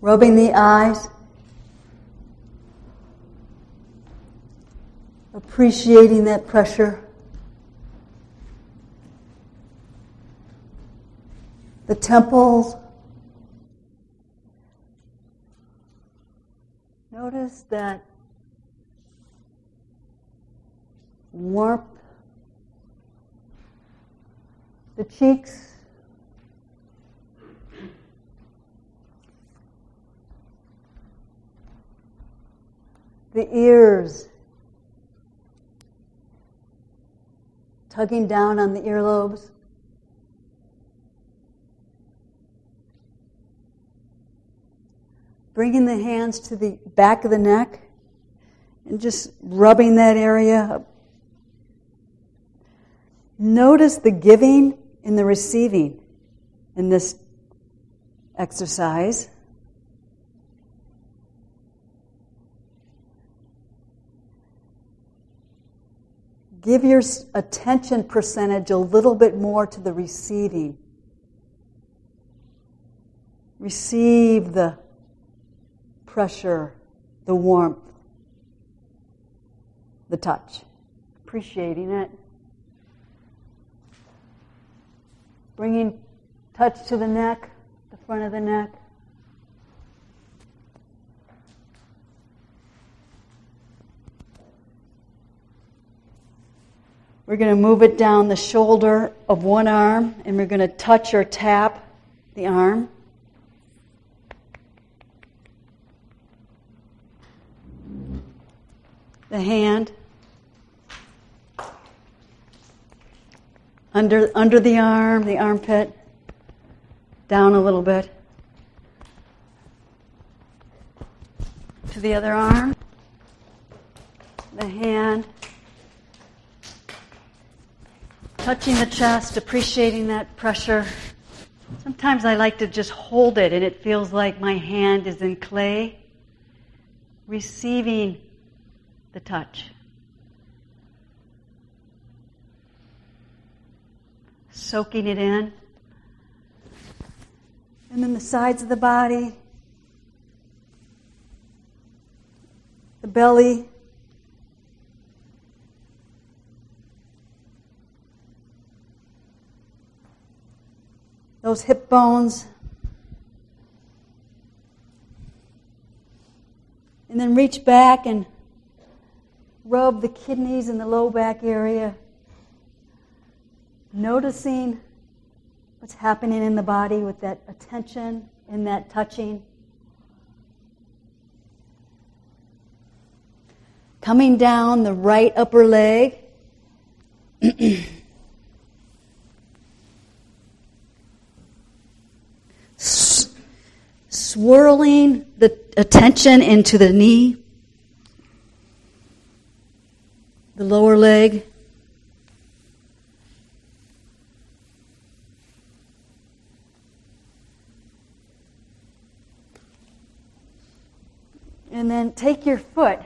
rubbing the eyes, appreciating that pressure. The temples. Notice that warmth. The cheeks. The ears. Tugging down on the earlobes. Bringing the hands to the back of the neck and just rubbing that area. Notice the giving and the receiving in this exercise. Give your attention percentage a little bit more to the receiving. Receive the pressure, the warmth, the touch. Appreciating it. Bringing touch to the neck, the front of the neck. We're going to move it down the shoulder of one arm and we're going to touch or tap the arm. The hand. Under, under the arm, the armpit. Down a little bit. To the other arm. The hand. Touching the chest, appreciating that pressure. Sometimes I like to just hold it and it feels like my hand is in clay, receiving the touch. Soaking it in. And then the sides of the body, the belly, those hip bones. And then reach back and rub the kidneys and the low back area. Noticing what's happening in the body with that attention and that touching. Coming down the right upper leg. swirling the attention into the knee, the lower leg. And then take your foot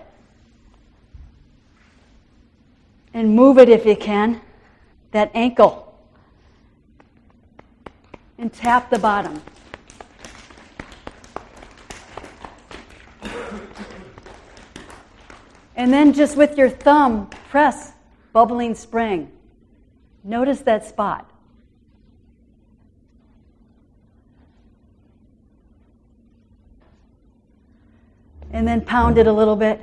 and move it if you can, that ankle, and tap the bottom. And then just with your thumb, press bubbling spring. Notice that spot. And then pound it a little bit.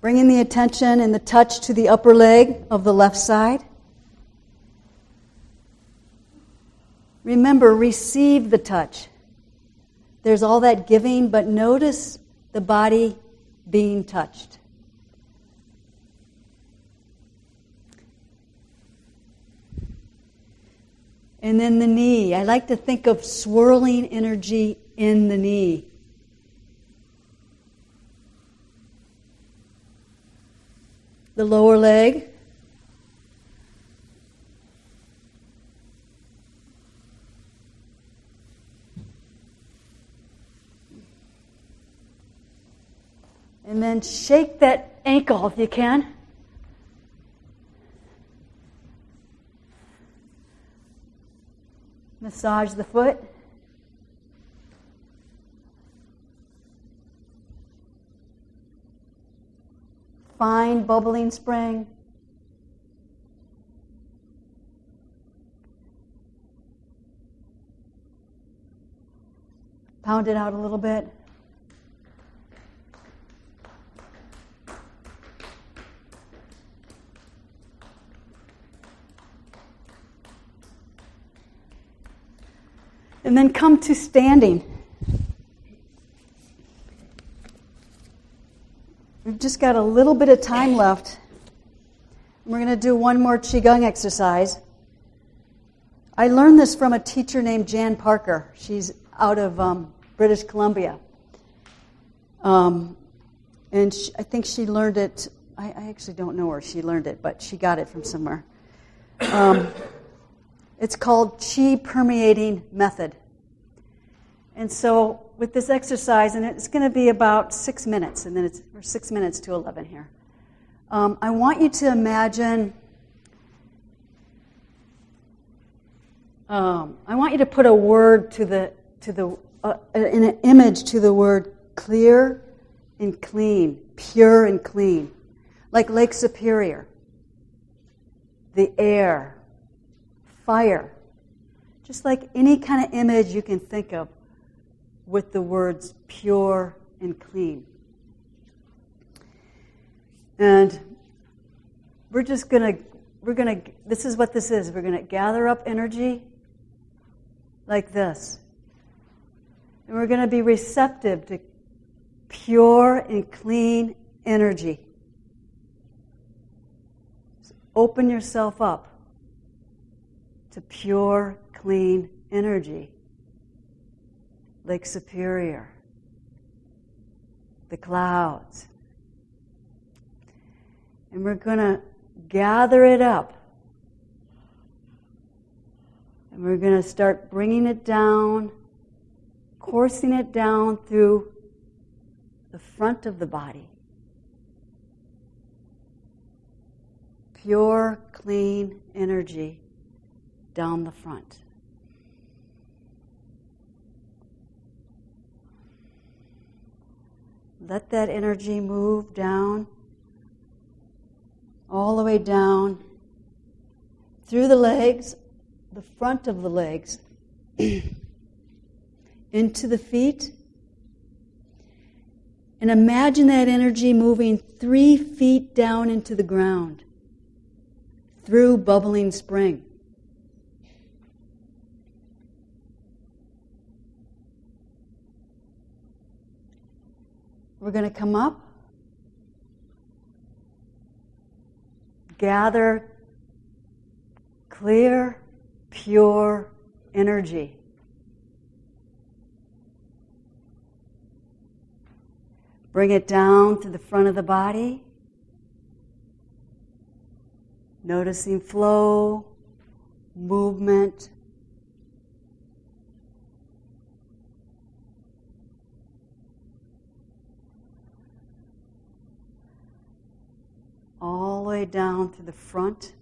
Bringing the attention and the touch to the upper leg of the left side. Remember, receive the touch. There's all that giving, but notice the body being touched. And then the knee. I like to think of swirling energy in the knee. The lower leg. And then shake that ankle if you can. Massage the foot. Fine bubbling spring. Pound it out a little bit. And then come to standing. We've just got a little bit of time left. We're going to do one more Qigong exercise. I learned this from a teacher named Jan Parker. She's out of um, British Columbia. Um, and she, I think she learned it, I, I, actually don't know where she learned it, but she got it from somewhere. Um, it's called Chi Permeating Method. And so, with this exercise, and it's going to be about six minutes, and then it's or six minutes to 11 here. Um, I want you to imagine. Um, I want you to put a word to the to the uh, in an image to the word clear and clean, pure and clean, like Lake Superior, the air, fire, just like any kind of image you can think of with the words pure and clean. And we're just going to, we're going to, this is what this is. We're going to gather up energy like this. And we're going to be receptive to pure and clean energy. Open yourself up to pure, clean energy. Lake Superior, the clouds. And we're going to gather it up. And we're going to start bringing it down, coursing it down through the front of the body. Pure, clean energy down the front. Let that energy move down, all the way down through the legs, the front of the legs, into the feet. And imagine that energy moving three feet down into the ground through bubbling spring. We're going to come up, gather clear, pure energy. Bring it down to the front of the body. Noticing flow, movement, all the way down to the front.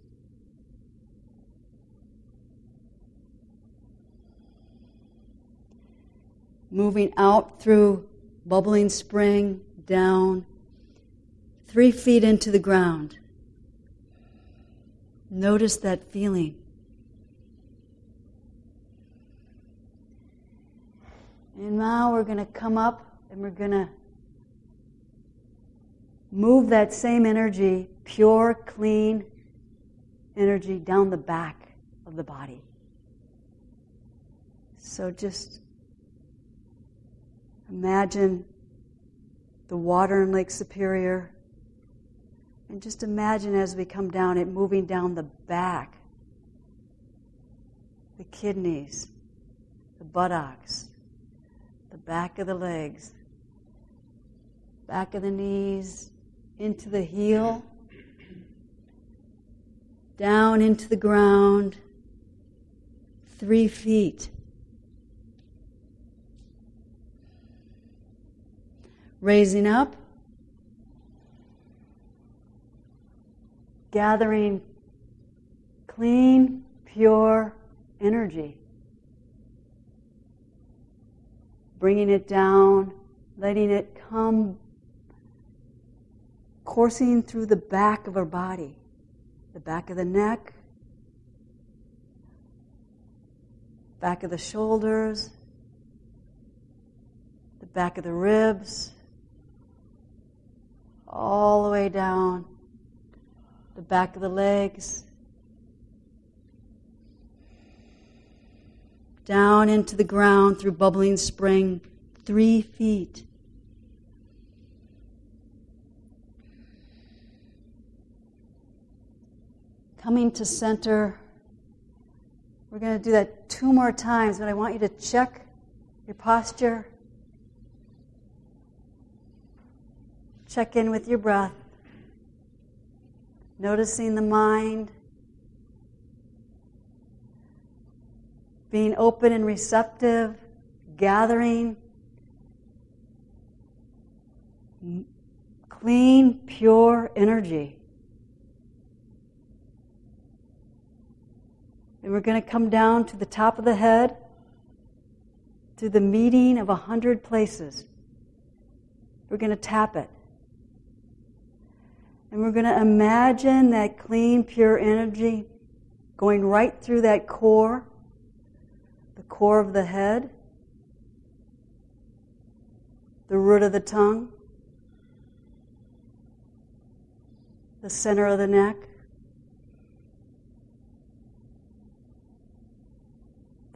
Moving out through bubbling spring, down, three feet into the ground. Notice that feeling. And now we're going to come up and we're going to move that same energy, pure, clean energy, down the back of the body. So just imagine the water in Lake Superior. And just imagine as we come down it moving down the back, the kidneys, the buttocks, the back of the legs, back of the knees, into the heel, down into the ground, three feet. Raising up, gathering clean, pure energy. Bringing it down, letting it come coursing through the back of our body, the back of the neck, back of the shoulders, the back of the ribs, all the way down the back of the legs, down into the ground through bubbling spring, three feet. Coming to center. We're going to do that two more times, but I want you to check your posture. Check in with your breath. Noticing the mind. Being open and receptive. Gathering. Clean, pure energy. And we're going to come down to the top of the head, to the meeting of a hundred places. We're going to tap it. And we're going to imagine that clean, pure energy going right through that core, the core of the head, the root of the tongue, the center of the neck,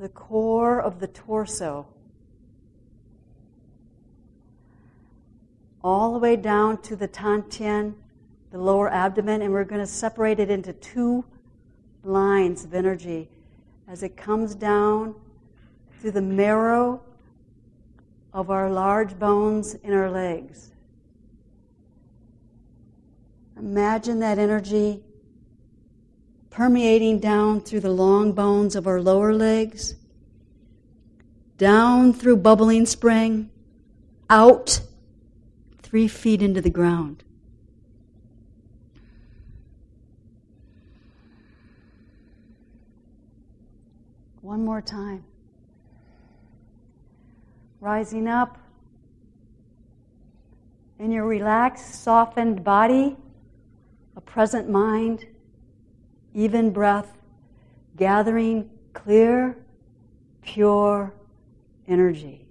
the core of the torso, all the way down to the Tantien, the lower abdomen, and we're going to separate it into two lines of energy as it comes down through the marrow of our large bones in our legs. Imagine that energy permeating down through the long bones of our lower legs, down through bubbling spring, out three feet into the ground. One more time. Rising up in your relaxed, softened body, a present mind even breath, gathering clear, pure energy.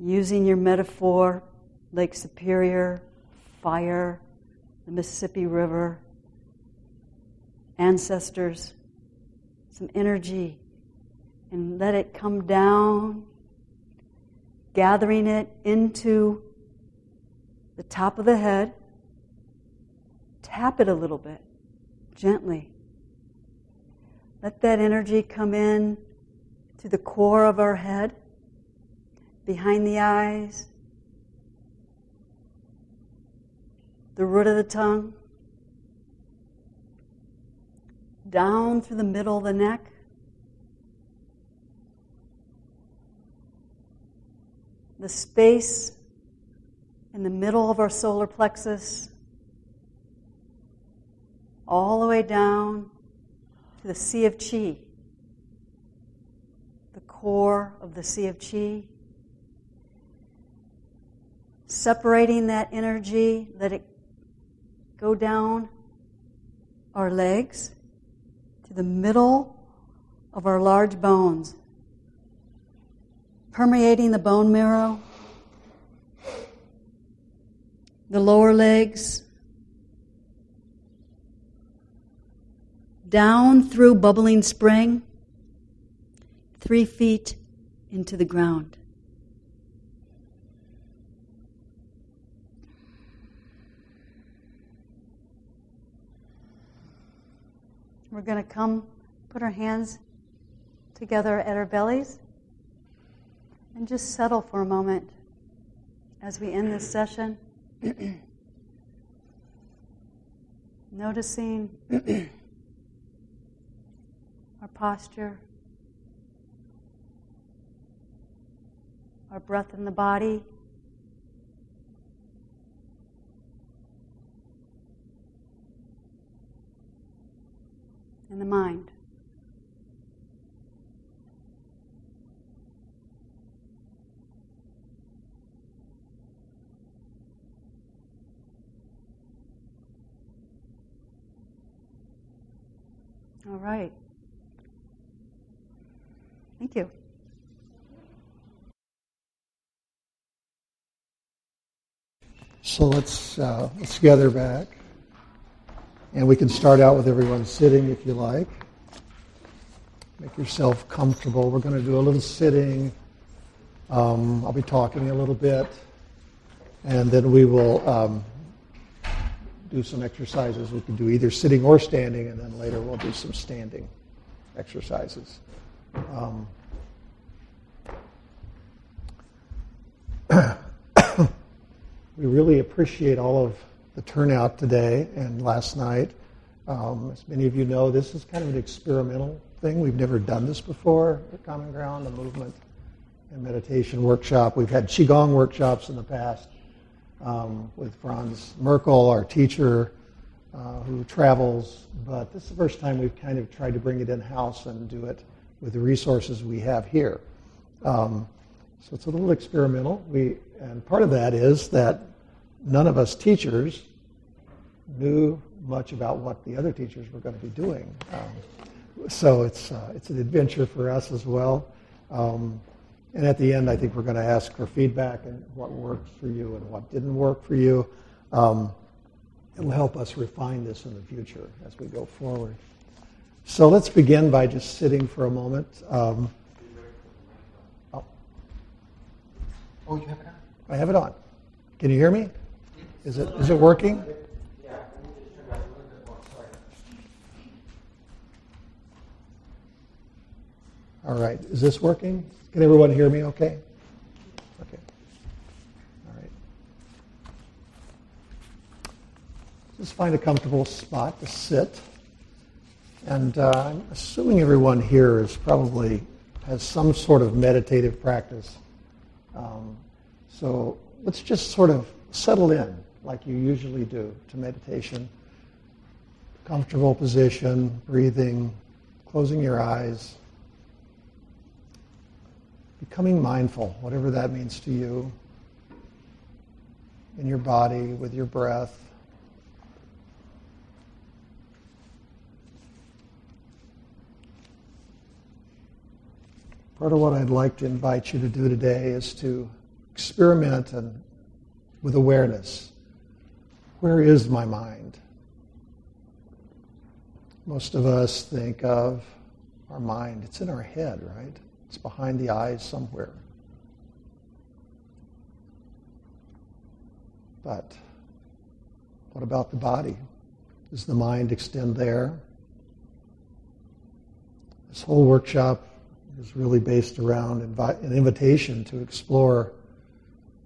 Using your metaphor, Lake Superior, fire, the Mississippi River, ancestors, some energy, and let it come down, gathering it into the top of the head Tap it a little bit, gently. Let that energy come in to the core of our head, behind the eyes, the root of the tongue, down through the middle of the neck. The space in the middle of our solar plexus all the way down to the Sea of Chi, the core of the Sea of Chi. Separating that energy, let it go down our legs to the middle of our large bones, permeating the bone marrow, the lower legs, down through bubbling spring, three feet into the ground. We're going to come put our hands together at our bellies and just settle for a moment as we end this session. Noticing posture, our breath in the body. And the mind. All right. Thank you. So let's uh, let's gather back, and we can start out with everyone sitting if you like. Make yourself comfortable. We're going to do a little sitting. Um, I'll be talking a little bit, and then we will um, do some exercises. We can do either sitting or standing, and then later we'll do some standing exercises. Um, we really appreciate all of the turnout today and last night. Um, as many of you know, this is kind of an experimental thing. We've never done this before at Common Ground, a movement and meditation workshop. We've had Qigong workshops in the past um, with Franz Merkel, our teacher, uh, who travels, but this is the first time we've kind of tried to bring it in house and do it with the resources we have here. Um, so it's a little experimental. We, and part of that is that none of us teachers knew much about what the other teachers were going to be doing. Um, so it's, uh, it's an adventure for us as well. Um, and at the end, I think we're going to ask for feedback and what worked for you and what didn't work for you. Um, it'll help us refine this in the future as we go forward. So let's begin by just sitting for a moment. Um, oh. oh, you have it on? I have it on. Can you hear me? Is it, is it working? Yeah, let me just turn that a little bit more. Sorry. All right. Is this working? Can everyone hear me okay? Okay. All right. Just find a comfortable spot to sit. And uh, I'm assuming everyone here is probably has some sort of meditative practice. Um, so let's just sort of settle in like you usually do to meditation. Comfortable position, breathing, closing your eyes, becoming mindful, whatever that means to you, in your body, with your breath. Part of what I'd like to invite you to do today is to experiment and with awareness. Where is my mind? Most of us think of our mind. It's in our head, right? It's behind the eyes somewhere. But what about the body? Does the mind extend there? This whole workshop is really based around an invitation to explore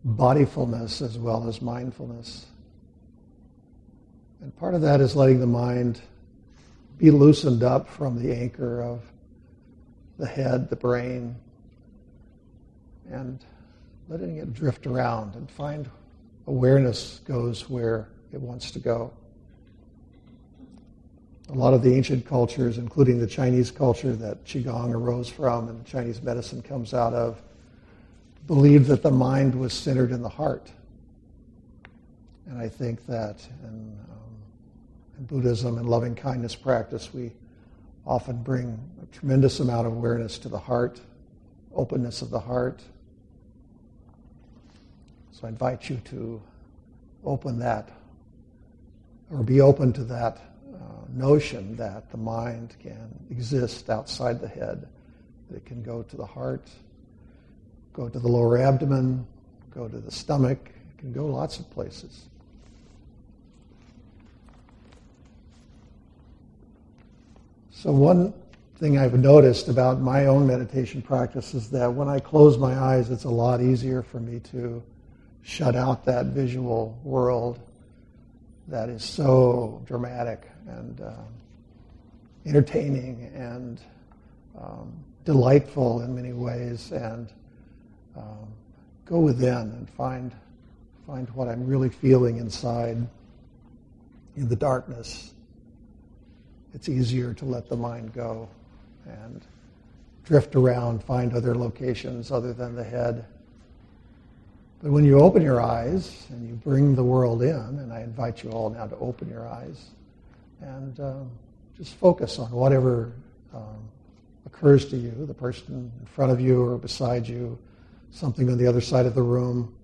bodyfulness as well as mindfulness. And part of that is letting the mind be loosened up from the anchor of the head, the brain, and letting it drift around and find awareness goes where it wants to go. A lot of the ancient cultures, including the Chinese culture that Qigong arose from and Chinese medicine comes out of, believed that the mind was centered in the heart. And I think that in, um, in Buddhism and loving kindness practice, we often bring a tremendous amount of awareness to the heart, openness of the heart. So I invite you to open that or be open to that uh, notion that the mind can exist outside the head, that it can go to the heart go to the lower abdomen, go to the stomach, it can go lots of places. So, one thing I've noticed about my own meditation practice is that when I close my eyes, it's a lot easier for me to shut out that visual world that is so dramatic and uh, entertaining and um, delightful in many ways and um, go within and find find what I'm really feeling inside in the darkness it's easier to let the mind go and drift around, find other locations other than the head. But when you open your eyes and you bring the world in, and I invite you all now to open your eyes and um, just focus on whatever um, occurs to you, the person in front of you or beside you, something on the other side of the room.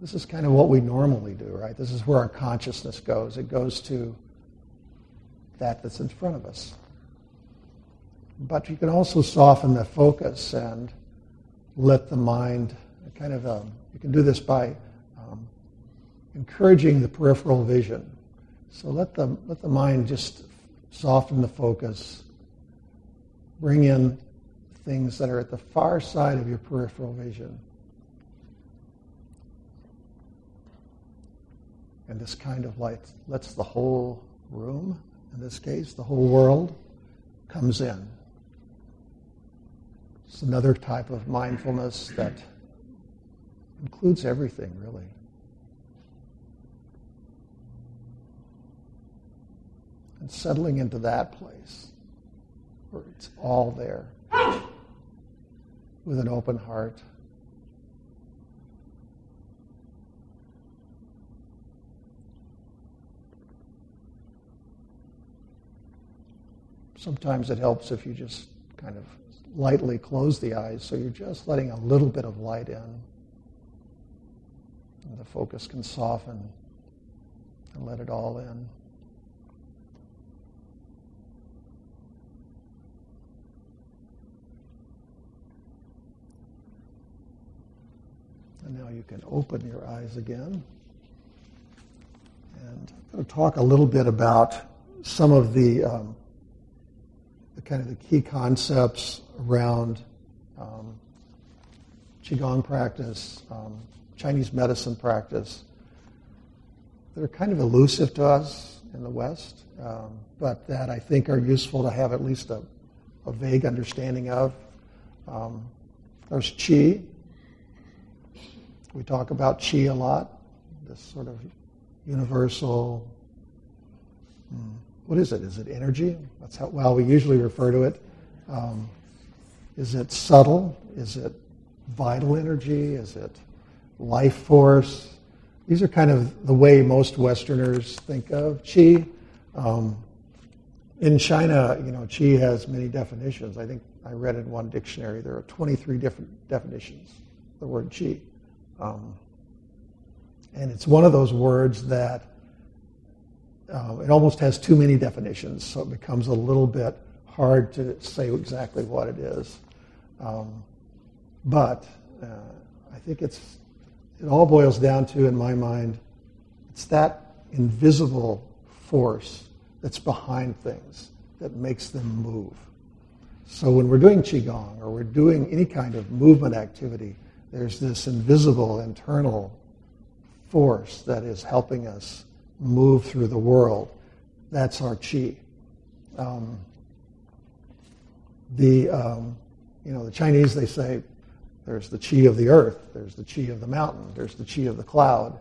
This is kind of what we normally do, right? This is where our consciousness goes. It goes to that that's in front of us. But you can also soften the focus and let the mind kind of, um, you can do this by um, encouraging the peripheral vision. So let the, let the mind just soften the focus, bring in things that are at the far side of your peripheral vision. And this kind of light lets the whole room, in this case, the whole world, comes in. It's another type of mindfulness that includes everything, really. And settling into that place where it's all there with an open heart. Sometimes it helps if you just kind of lightly close the eyes so you're just letting a little bit of light in. And the focus can soften and let it all in. And now you can open your eyes again. And I'm going to talk a little bit about some of the, um, the kind of the key concepts around um, Qigong practice, um, Chinese medicine practice. They're kind of elusive to us in the West, um, but that I think are useful to have at least a, a vague understanding of. Um, there's Qi, we talk about chi a lot, this sort of universal. Hmm, what is it? Is it energy? That's how well we usually refer to it. Um, is it subtle? Is it vital energy? Is it life force? These are kind of the way most Westerners think of chi. Um, in China, you know, chi has many definitions. I think I read in one dictionary there are 23 different definitions. The word chi. Um, and it's one of those words that uh, it almost has too many definitions, so it becomes a little bit hard to say exactly what it is. Um, but uh, I think it's it all boils down to, in my mind, it's that invisible force that's behind things that makes them move. So when we're doing qigong or we're doing any kind of movement activity, there's this invisible internal force that is helping us move through the world. That's our chi. Um, the um, you know the Chinese they say there's the chi of the earth, there's the chi of the mountain, there's the chi of the cloud,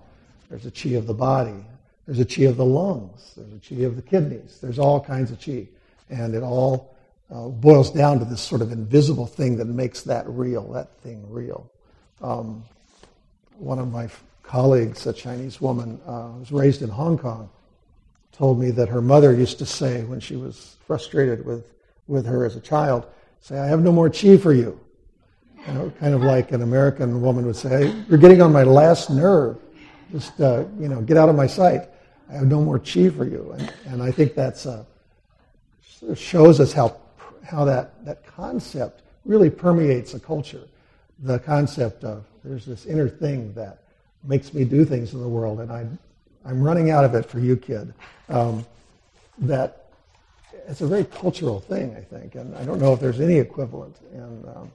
there's the chi of the body, there's a chi of the lungs, there's a chi of the kidneys. There's all kinds of chi, and it all uh, boils down to this sort of invisible thing that makes that real, that thing real. Um, one of my colleagues, a Chinese woman, uh, was raised in Hong Kong, told me that her mother used to say when she was frustrated with, with her as a child, say, I have no more chi for you. you know, kind of like an American woman would say, you're getting on my last nerve. Just, uh, you know, get out of my sight. I have no more chi for you. And, and I think that's uh, shows us how, how that, that concept really permeates a culture the concept of there's this inner thing that makes me do things in the world, and I'm, I'm running out of it for you, kid. Um, that it's a very cultural thing, I think, and I don't know if there's any equivalent in, um,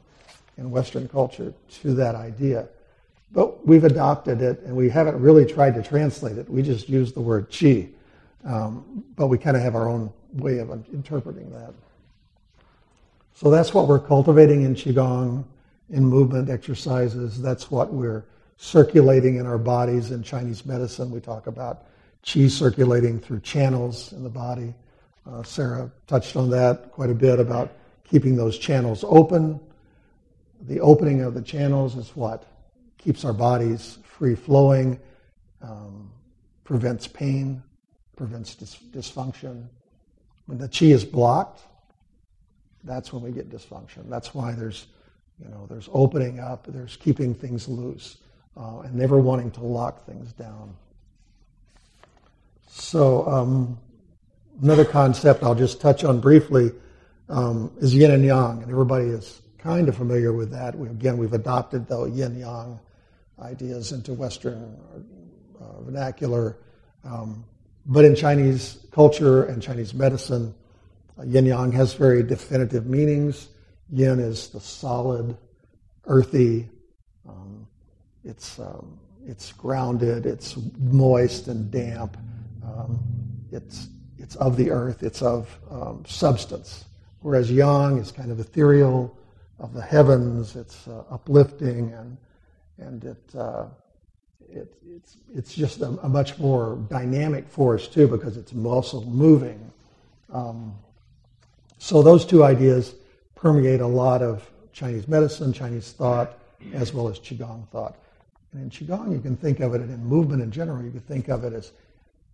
in Western culture to that idea. But we've adopted it, and we haven't really tried to translate it. We just use the word chi, um, but we kind of have our own way of interpreting that. So that's what we're cultivating in Qigong in movement exercises. That's what we're circulating in our bodies. In Chinese medicine, we talk about chi circulating through channels in the body. Uh, Sarah touched on that quite a bit about keeping those channels open. The opening of the channels is what keeps our bodies free flowing, um, prevents pain, prevents dis- dysfunction. When the chi is blocked, that's when we get dysfunction. That's why there's, you know, there's opening up, there's keeping things loose, uh, and never wanting to lock things down. So um, another concept I'll just touch on briefly um, is yin and yang, and everybody is kind of familiar with that. We, again, we've adopted the yin yang ideas into Western uh, vernacular. Um, but in Chinese culture and Chinese medicine, uh, yin yang has very definitive meanings. Yin is the solid, earthy, um, it's, um, it's grounded, it's moist and damp, um, it's, it's of the earth, it's of um, substance. Whereas yang is kind of ethereal, of the heavens, it's uh, uplifting, and, and it, uh, it, it's, it's just a, a, much more dynamic force, too, because it's also moving. Um, so those two ideas permeate a lot of Chinese medicine, Chinese thought, as well as Qigong thought. And in Qigong, you can think of it, and in movement in general, you can think of it as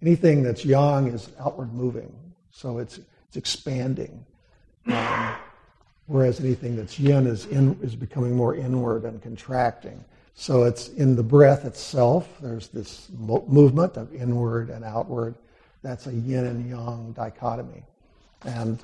anything that's yang is outward moving. So it's, it's expanding. Um, whereas anything that's yin is, in, is becoming more inward and contracting. So it's in the breath itself, there's this mo- movement of inward and outward. That's a yin and yang dichotomy. And,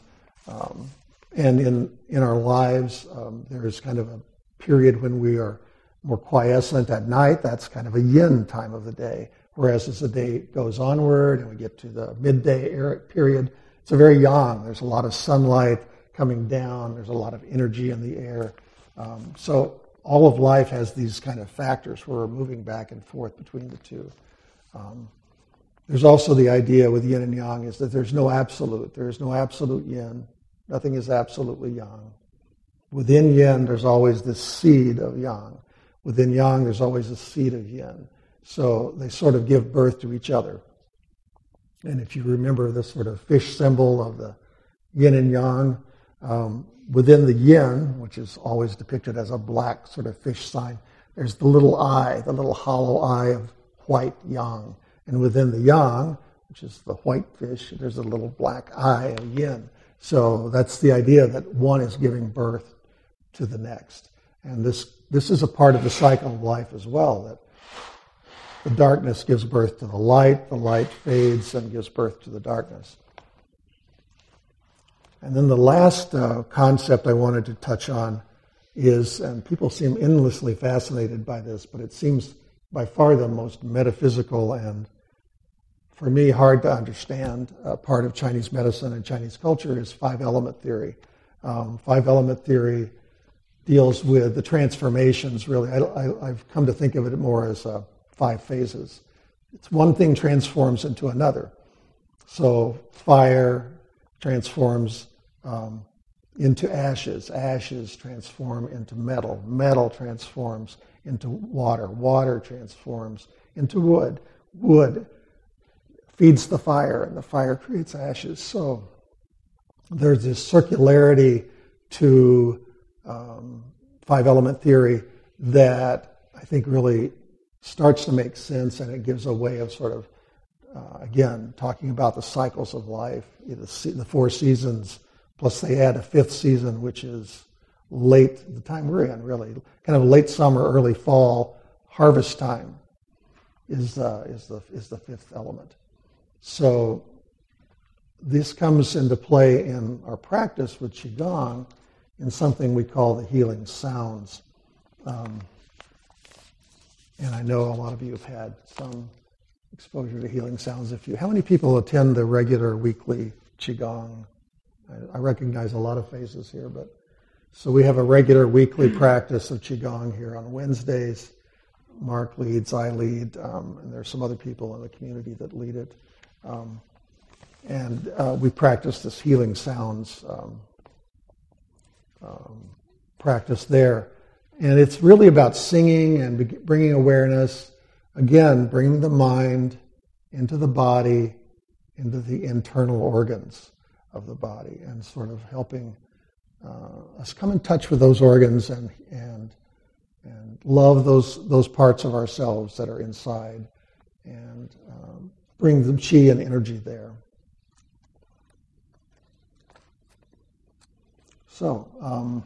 um, and in, in our lives, um, there's kind of a period when we are more quiescent at night. That's kind of a yin time of the day. Whereas as the day goes onward and we get to the midday period, it's a very yang. There's a lot of sunlight coming down. There's a lot of energy in the air. Um, so all of life has these kind of factors where we're moving back and forth between the two. Um, there's also the idea with yin and yang is that there's no absolute. There is no absolute yin. Nothing is absolutely yang. Within yin, there's always this seed of yang. Within yang, there's always a seed of yin. So they sort of give birth to each other. And if you remember the sort of fish symbol of the yin and yang, um, within the yin, which is always depicted as a black sort of fish sign, there's the little eye, the little hollow eye of white yang. And within the yang, which is the white fish, there's a little black eye of yin. So that's the idea that one is giving birth to the next. And this, this is a part of the cycle of life as well, that the darkness gives birth to the light, the light fades and gives birth to the darkness. And then the last uh, concept I wanted to touch on is, and people seem endlessly fascinated by this, but it seems by far the most metaphysical and, for me, hard to understand uh, part of Chinese medicine and Chinese culture is five element theory. Um, five element theory deals with the transformations, really. I, have come to think of it more as uh, five phases. It's one thing transforms into another. So, fire transforms um, into ashes. Ashes transform into metal. Metal transforms into water. Water transforms into wood. Wood feeds the fire, and the fire creates ashes. So there's this circularity to um, five element theory that I think really starts to make sense, and it gives a way of sort of, uh, again, talking about the cycles of life, the, the four seasons Plus, they add a fifth season, which is late, the time we're in, really, kind of late summer, early fall, harvest time is, uh, is, the, is the fifth element. So, this comes into play in our practice with Qigong in something we call the healing sounds. Um, and I know a lot of you have had some exposure to healing sounds. If you, how many people attend the regular weekly Qigong I, I recognize a lot of faces here, but so we have a regular weekly practice of Qigong here on Wednesdays. Mark leads, I lead, um, and there's some other people in the community that lead it. Um, and uh, we practice this healing sounds um, um practice there. And it's really about singing and bringing awareness, again, bringing the mind into the body, into the internal organs of the body, and sort of helping uh, us come in touch with those organs and, and, and love those, those parts of ourselves that are inside and um, bring the chi and energy there. So, um,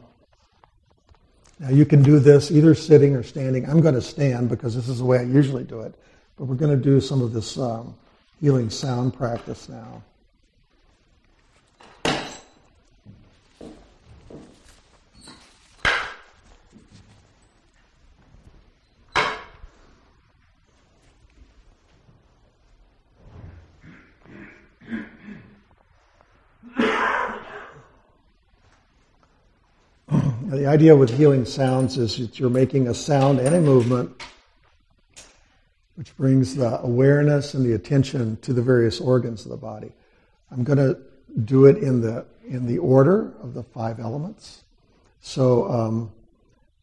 now you can do this either sitting or standing. I'm going to stand because this is the way I usually do it. But we're going to do some of this um, healing sound practice now. The idea with healing sounds is that you're making a sound and a movement which brings the awareness and the attention to the various organs of the body. I'm going to do it in the in the order of the five elements. So um,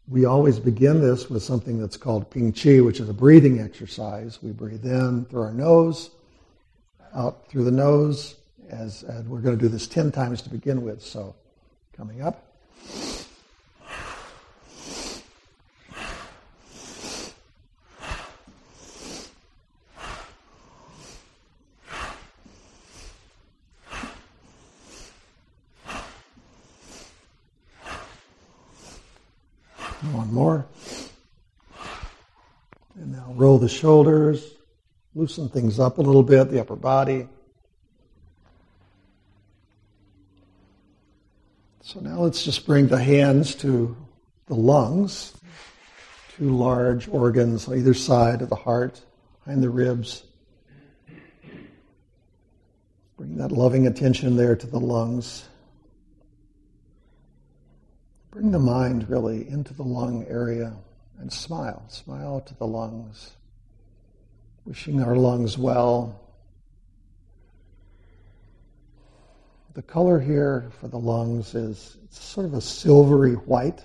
we always begin this with something that's called Ping Chi, which is a breathing exercise. We breathe in through our nose, out through the nose, as, as we're going to do this 10 times to begin with. So coming up. roll the shoulders, loosen things up a little bit, the upper body. So now let's just bring the hands to the lungs, two large organs on either side of the heart, behind the ribs. Bring that loving attention there to the lungs. Bring the mind really into the lung area and smile. Smile to the lungs, wishing our lungs well. The color here for the lungs is sort of a silvery white.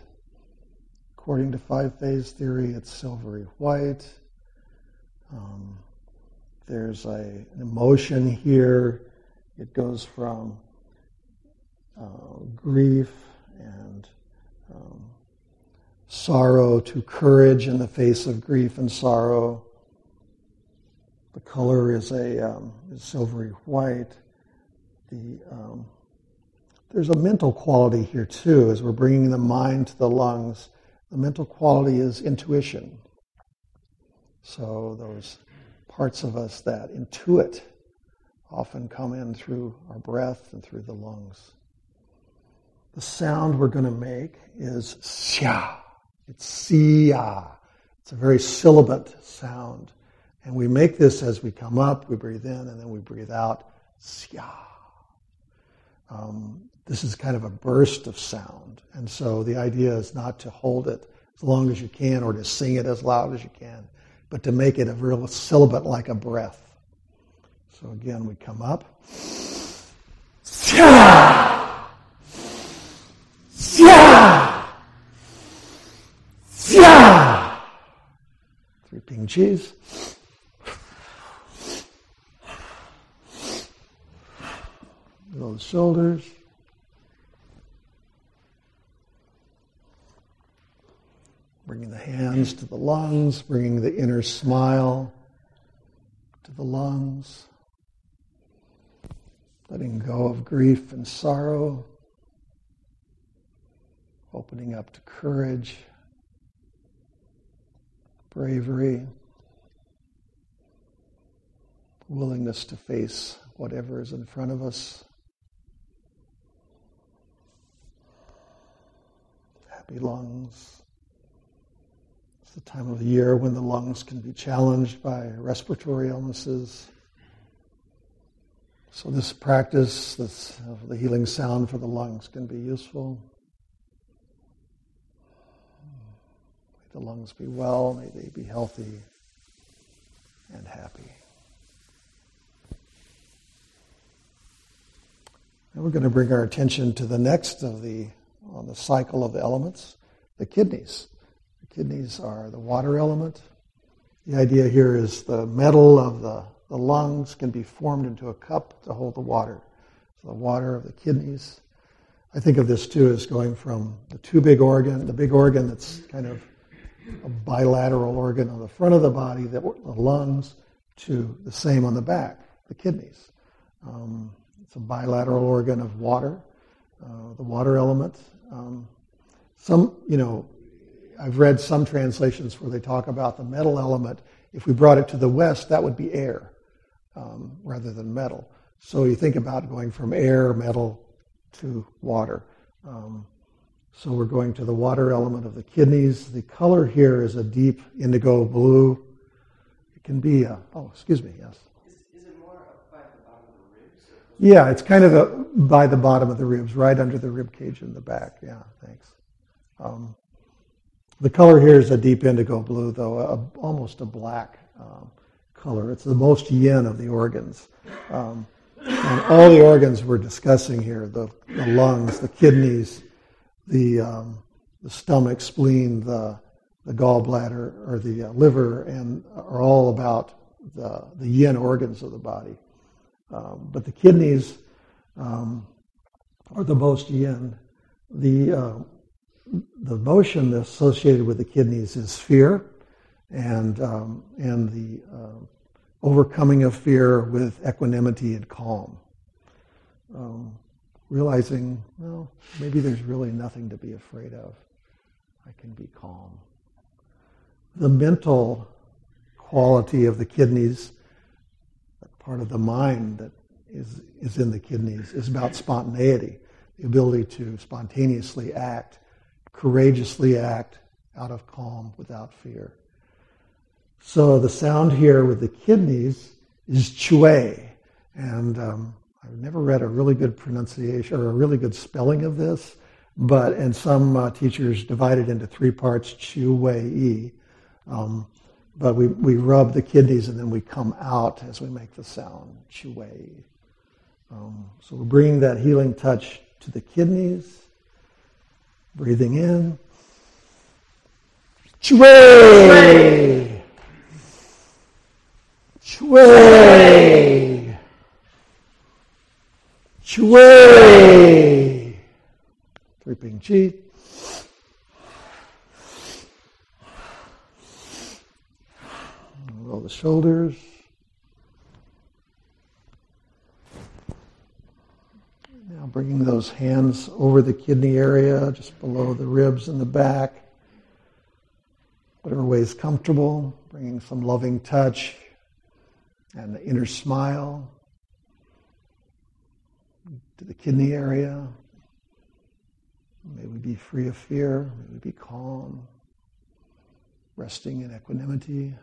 According to five phase theory, it's silvery white. Um, there's a, an emotion here. It goes from uh, grief and um, sorrow to courage in the face of grief and sorrow. The color is a um, is silvery white. The um, there's a mental quality here too, as we're bringing the mind to the lungs. The mental quality is intuition. So those parts of us that intuit often come in through our breath and through the lungs. The sound we're going to make is xia. It's siya. It's a very sibilant sound. And we make this as we come up, we breathe in, and then we breathe out. Um, this is kind of a burst of sound. And so the idea is not to hold it as long as you can or to sing it as loud as you can, but to make it a real sibilant like a breath. So again, we come up. Three ping cheese. The shoulders. Bringing the hands to the lungs, bringing the inner smile to the lungs. Letting go of grief and sorrow. Opening up to courage bravery, willingness to face whatever is in front of us. Happy lungs. It's the time of the year when the lungs can be challenged by respiratory illnesses. So this practice, this, the healing sound for the lungs can be useful. May the lungs be well, may they be healthy and happy. And we're going to bring our attention to the next of the on the cycle of the elements, the kidneys. The kidneys are the water element. The idea here is the metal of the the lungs can be formed into a cup to hold the water. So the water of the kidneys. I think of this too as going from the two big organ, the big organ that's kind of a bilateral organ on the front of the body, the, the lungs, to the same on the back, the kidneys. Um, it's a bilateral organ of water, uh, the water element. Um, some, you know, I've read some translations where they talk about the metal element. If we brought it to the west, that would be air um, rather than metal. So you think about going from air, metal, to water. Um, so we're going to the water element of the kidneys. The color here is a deep indigo blue. It can be a, oh, excuse me, yes. Is, is it more by the bottom of the ribs? Yeah, it's kind of a, by the bottom of the ribs, right under the rib cage in the back. Yeah, thanks. Um, the color here is a deep indigo blue, though, a, almost a black um, color. It's the most yin of the organs. Um, and all the organs we're discussing here the, the lungs, the kidneys, the, um, the stomach, spleen, the, the gallbladder, or the uh, liver, and are all about the, the yin organs of the body. Um, but the kidneys um, are the most yin. The, uh, the emotion associated with the kidneys is fear and, um, and the uh, overcoming of fear with equanimity and calm. Um, realizing, well, maybe there's really nothing to be afraid of. I can be calm. The mental quality of the kidneys, part of the mind that is, is in the kidneys, is about spontaneity, the ability to spontaneously act, courageously act out of calm without fear. So the sound here with the kidneys is chue. And um, I've never read a really good pronunciation or a really good spelling of this, but and some uh, teachers divide it into three parts, chue. Um, but we, we rub the kidneys and then we come out as we make the sound, chue. Um, so we're bringing that healing touch to the kidneys, breathing in, chue. Shui. Shui. Dripping chi. Roll the shoulders. Now bringing those hands over the kidney area, just below the ribs and the back. Whatever way is comfortable, bringing some loving touch and the inner smile to the kidney area. May we be free of fear. May we be calm, resting in equanimity.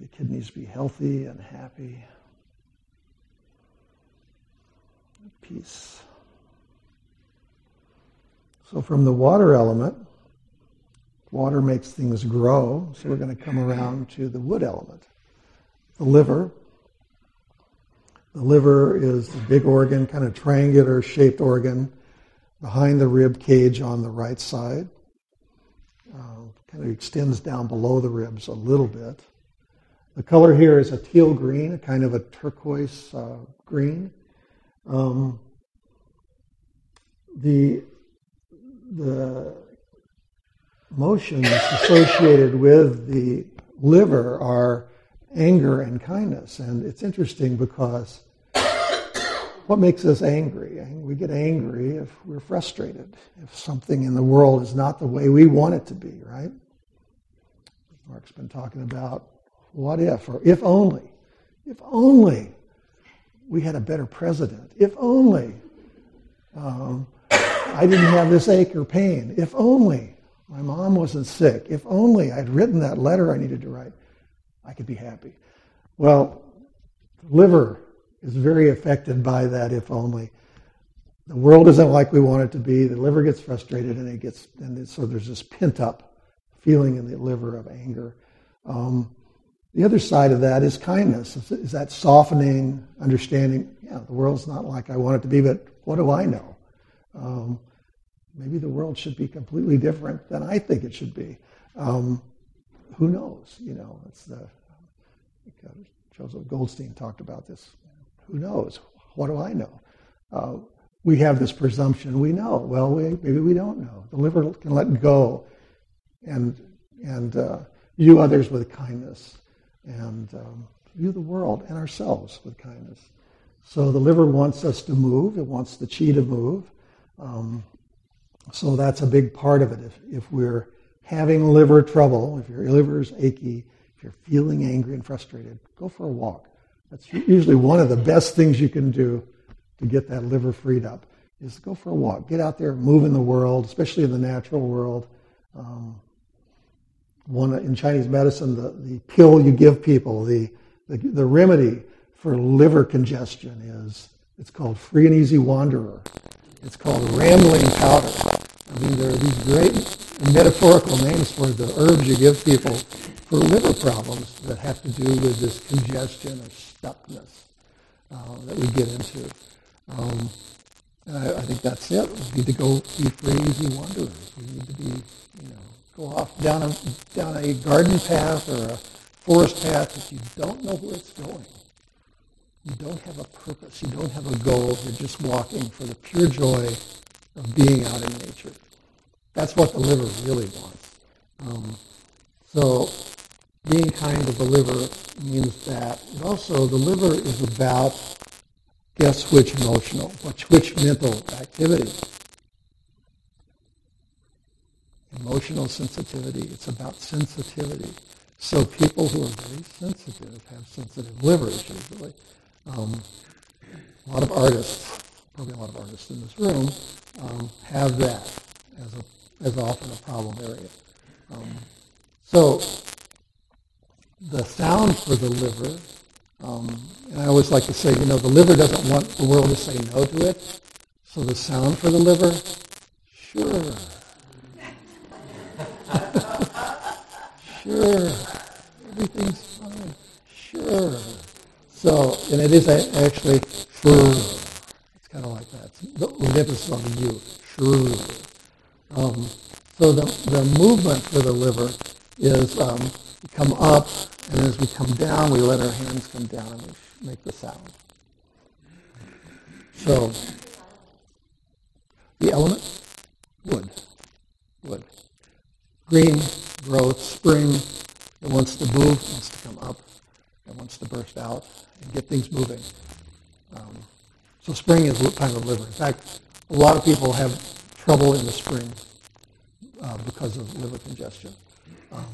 The kidneys be healthy and happy. Peace. So, from the water element, Water makes things grow, so we're going to come around to the wood element. The liver. The liver is the big organ, kind of triangular shaped organ behind the rib cage on the right side. Uh, kind of extends down below the ribs a little bit. The color here is a teal green, a kind of a turquoise uh, green. Um, the the emotions associated with the liver are anger and kindness. And it's interesting because what makes us angry? We get angry if we're frustrated, if something in the world is not the way we want it to be, right? Mark's been talking about what if, or if only. If only we had a better president. If only um, I didn't have this ache or pain. If only my mom wasn't sick. If only I'd written that letter I needed to write, I could be happy. Well, the liver is very affected by that if only. The world isn't like we want it to be. The liver gets frustrated and it gets, and so there's this pent up feeling in the liver of anger. Um, the other side of that is kindness. Is, that softening, understanding? Yeah, the world's not like I want it to be, but what do I know? Um, maybe the world should be completely different than I think it should be. Um, who knows? You know, it's the Joseph Goldstein talked about this. Who knows? What do I know? Uh, we have this presumption we know. Well, we, maybe we don't know. The liver can let go and and uh, view others with kindness and um, view the world and ourselves with kindness. So the liver wants us to move. It wants the chi to move. Um, so that's a big part of it. If, if we're having liver trouble, if your liver is achy, if you're feeling angry and frustrated, go for a walk. That's usually one of the best things you can do to get that liver freed up is go for a walk. Get out there, move in the world, especially in the natural world. Um, one in Chinese medicine, the, the pill you give people, the, the, the remedy for liver congestion is it's called free and easy wanderer. It's called rambling powder. I mean, there are these great metaphorical names for the herbs you give people for liver problems that have to do with this congestion or stuckness uh, that we get into. Um, I, I, think that's it. We need to go be free, easy wanderers. We need to be, you know, go off down a, down a garden path or a forest path that you don't know where it's going. You don't have a purpose. You don't have a goal. You're just walking for the pure joy of being out in nature. That's what the liver really wants. Um, so being kind to the liver means that. And also the liver is about guess which emotional, which, which mental activity. Emotional sensitivity. It's about sensitivity. So people who are very sensitive have sensitive livers usually. Um, a lot of artists, probably a lot of artists in this room, um, have that as, a, as often a problem area. Um, so the sound for the liver, um, and I always like to say, you know, the liver doesn't want the world to say no to it. So the sound for the liver, sure. Sure. Everything's fine. Sure. So, and it is actually sure. It's kind of like that. The, the emphasis on the U. Sure. Um, so the, the movement for the liver is um, we come up, and as we come down, we let our hands come down and we make the sound. So the element, wood, wood. Green, growth, spring, it wants to move, wants to come up, it wants to burst out and get things moving. Um, so spring is time of liver. In fact, a lot of people have trouble in the spring uh, because of liver congestion. Um,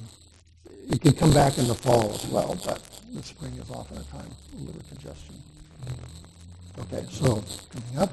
it can come back in the fall as well, but the spring is often a time of liver congestion. Okay, so coming up.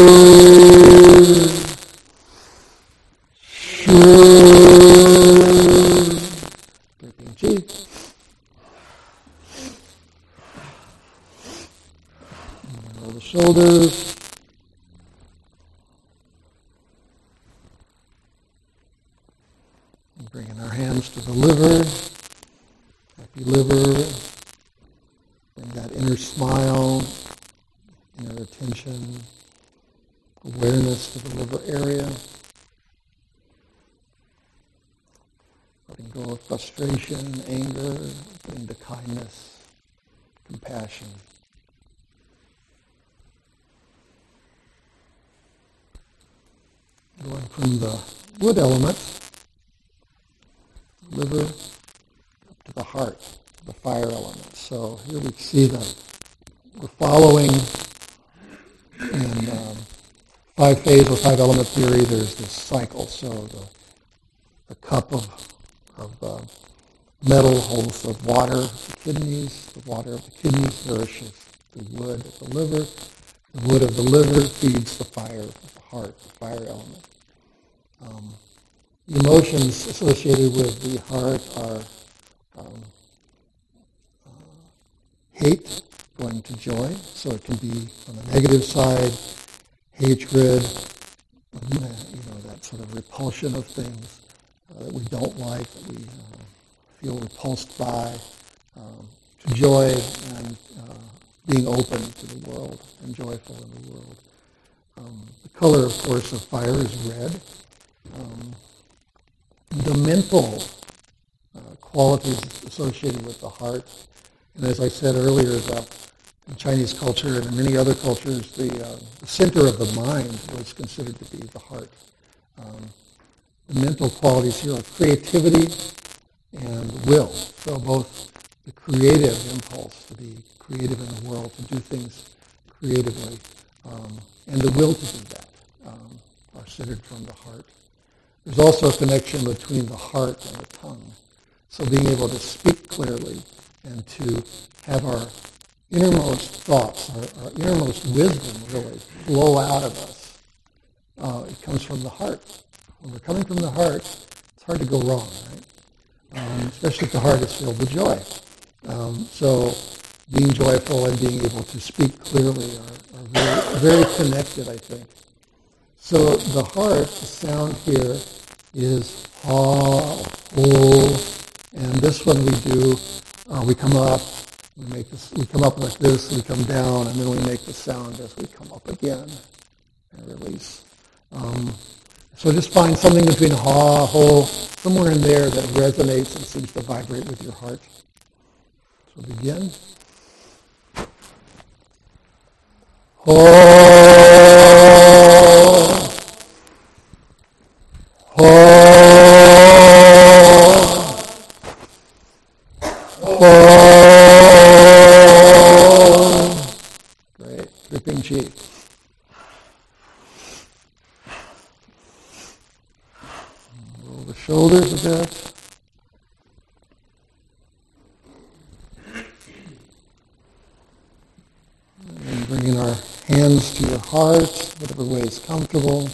Shoulders. bringing our hands to the liver. Happy liver. Bring that inner smile, inner attention, awareness to the liver area. Letting go of frustration, anger, bring to kindness, compassion. going from the wood element, liver, up to the heart, the fire element. So here we see that we're following in um, five phase or five element theory. There's this cycle. So the, the cup of, of uh, metal holds the water of the kidneys. The water of the kidneys nourishes the wood of the liver. The wood of the liver feeds the fire of the heart, the fire element. Um, emotions associated with the heart are um, uh, hate going to joy. So it can be on the negative side, hatred, you know, that sort of repulsion of things uh, that we don't like, that we uh, feel repulsed by, um, to joy and uh, being open to the world and joyful in the world. Um, the color, of course, of fire is red. Um, the mental uh, qualities associated with the heart, and as I said earlier, the, in Chinese culture and in many other cultures, the, uh, the center of the mind was considered to be the heart. Um, the mental qualities here are creativity and will. So both the creative impulse to be creative in the world, to do things creatively, um, and the will to do that um, are centered from the heart. There's also a connection between the heart and the tongue. So being able to speak clearly and to have our innermost thoughts, our, our innermost wisdom really flow out of us, uh, it comes from the heart. When we're coming from the heart, it's hard to go wrong, right? Um, especially if the heart is filled with joy. Um, so being joyful and being able to speak clearly are, are very, very connected, I think. So the heart, the sound here is ha, ho, and this one we do, uh, we come up, we make this, we come up like this, we come down, and then we make the sound as we come up again and release. Um, so just find something between ha, ho, somewhere in there that resonates and seems to vibrate with your heart. So begin. Ho. Great. Dripping cheek. Roll the shoulders a bit. And bringing our hands to your heart, whatever way is comfortable.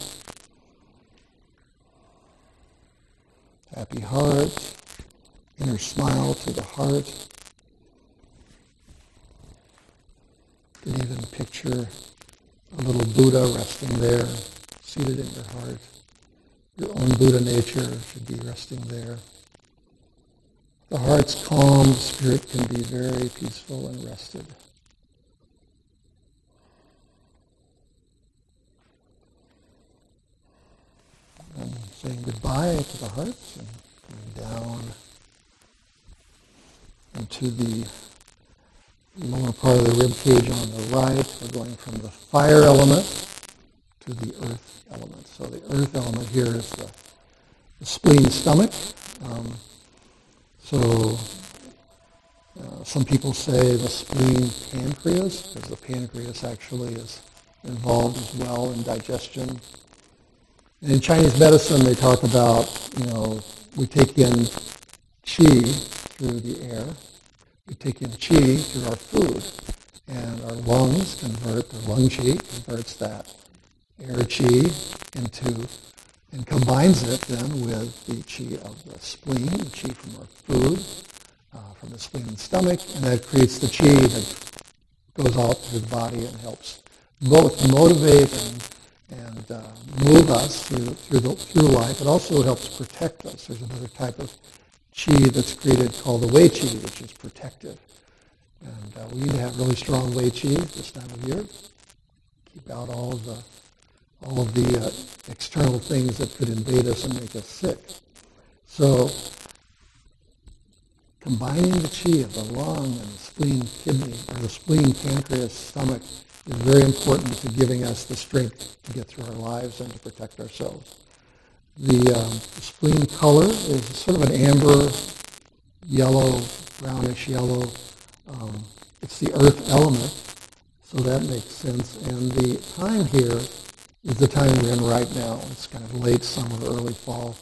Happy heart. Inner smile to the heart. You can even picture a little Buddha resting there, seated in your heart. Your own Buddha nature should be resting there. The heart's calm, the spirit can be very peaceful and rested. And saying goodbye to the hearts and coming down into the lower part of the rib cage on the right. We're going from the fire element to the earth element. So the earth element here is the, the spleen stomach. Um, so uh, some people say the spleen pancreas, because the pancreas actually is involved as well in digestion. And in Chinese medicine, they talk about, you know, we take in qi through the air. We take in qi through our food. And our lungs convert, the lung qi converts that air qi into, and combines it then with the qi of the spleen, the qi from our food, uh, from the spleen and stomach, and that creates the qi that goes out through the body and helps both motivate and, and uh, move us through, through, the, through life. It also helps protect us. There's another type of qi that's created called the wei qi, which is protective. And uh, we need to have really strong wei qi this time of year. Keep out all of the all of the uh, external things that could invade us and make us sick. So combining the chi of the lung and the spleen kidney, or the spleen pancreas stomach is very important to giving us the strength to get through our lives and to protect ourselves. The, um, the spleen color is sort of an amber, yellow, brownish yellow. Um, it's the earth element, so that makes sense. And the time here is the time we're in right now. It's kind of late summer, early fall,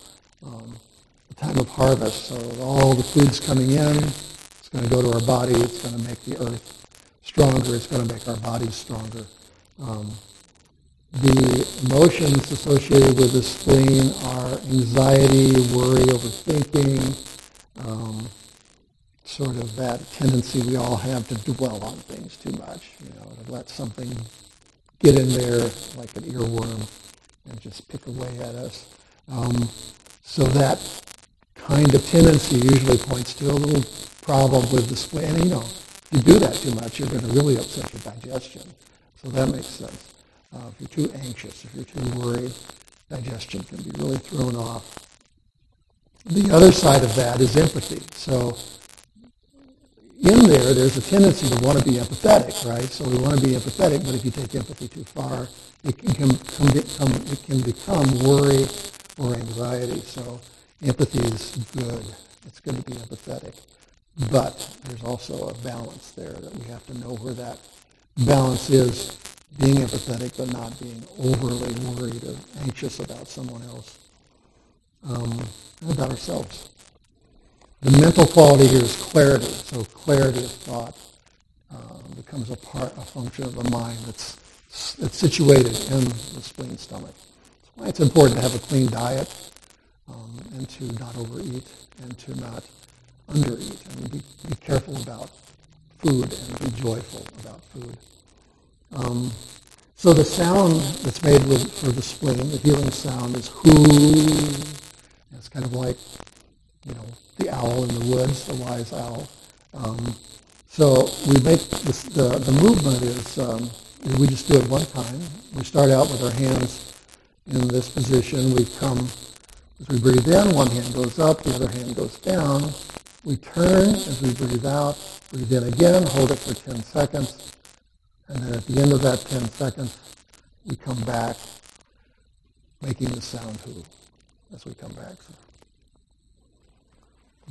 um, the time of harvest. So all the food's coming in. It's going to go to our body. It's going to make the earth stronger. It's going to make our bodies stronger. Um, the emotions associated with the spleen are anxiety, worry, overthinking, um, sort of that tendency we all have to dwell on things too much, you know, to let something get in there like an earworm and just pick away at us. Um, so that kind of tendency usually points to a little problem with the spleen. And, you know, if you do that too much, you're going to really upset your digestion. So that makes sense. Uh, if you're too anxious, if you're too worried, digestion can be really thrown off. The other side of that is empathy. So in there, there's a tendency to want to be empathetic, right? So we want to be empathetic, but if you take empathy too far, it can become, it can become worry or anxiety. So empathy is good. It's good to be empathetic. But there's also a balance there that we have to know where that balance is, being empathetic but not being overly worried or anxious about someone else, um, about ourselves. The mental quality here is clarity. So clarity of thought uh, becomes a part, a function of the mind that's, that's situated in the spleen stomach. That's why it's important to have a clean diet um, and to not overeat and to not undereat and be, be careful about food and be joyful about food. Um, so the sound that's made with, for the spleen, the healing sound, is whoo. It's kind of like, you know, the owl in the woods, the wise owl. Um, so we make this, the, the movement is um, we just do it one time. We start out with our hands in this position. We come, as we breathe in, one hand goes up, the other hand goes down. We turn as we breathe out, breathe in again, hold it for 10 seconds, and then at the end of that 10 seconds, we come back making the sound who as we come back. So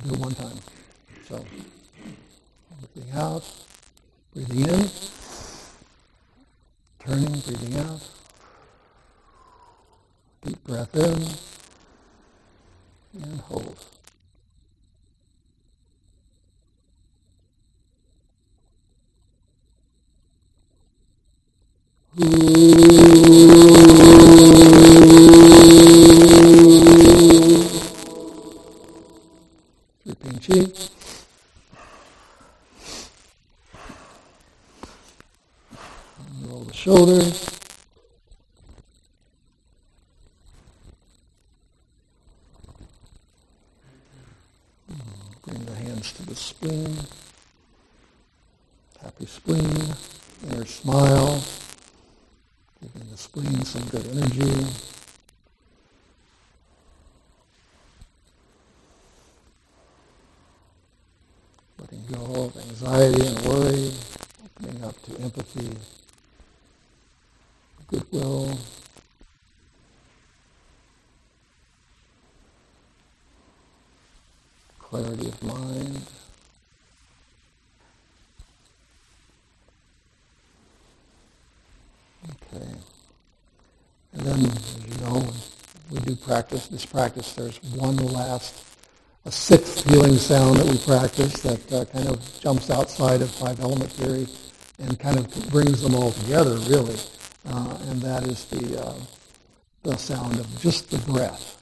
do it one time. So, breathing out, breathing in, turning, breathing out. Deep breath in and hold. shoulders. Mm. Bring the hands to the spleen. Happy spleen. Inner smile. The some good energy. Letting go of anxiety and worry. Opening up to empathy goodwill, clarity of mind. Okay. And then, as you know, we do practice this practice. There's one last, a sixth healing sound that we practice that uh, kind of jumps outside of five element theory and kind of brings them all together, really uh, and that is the, uh, the sound of just the breath.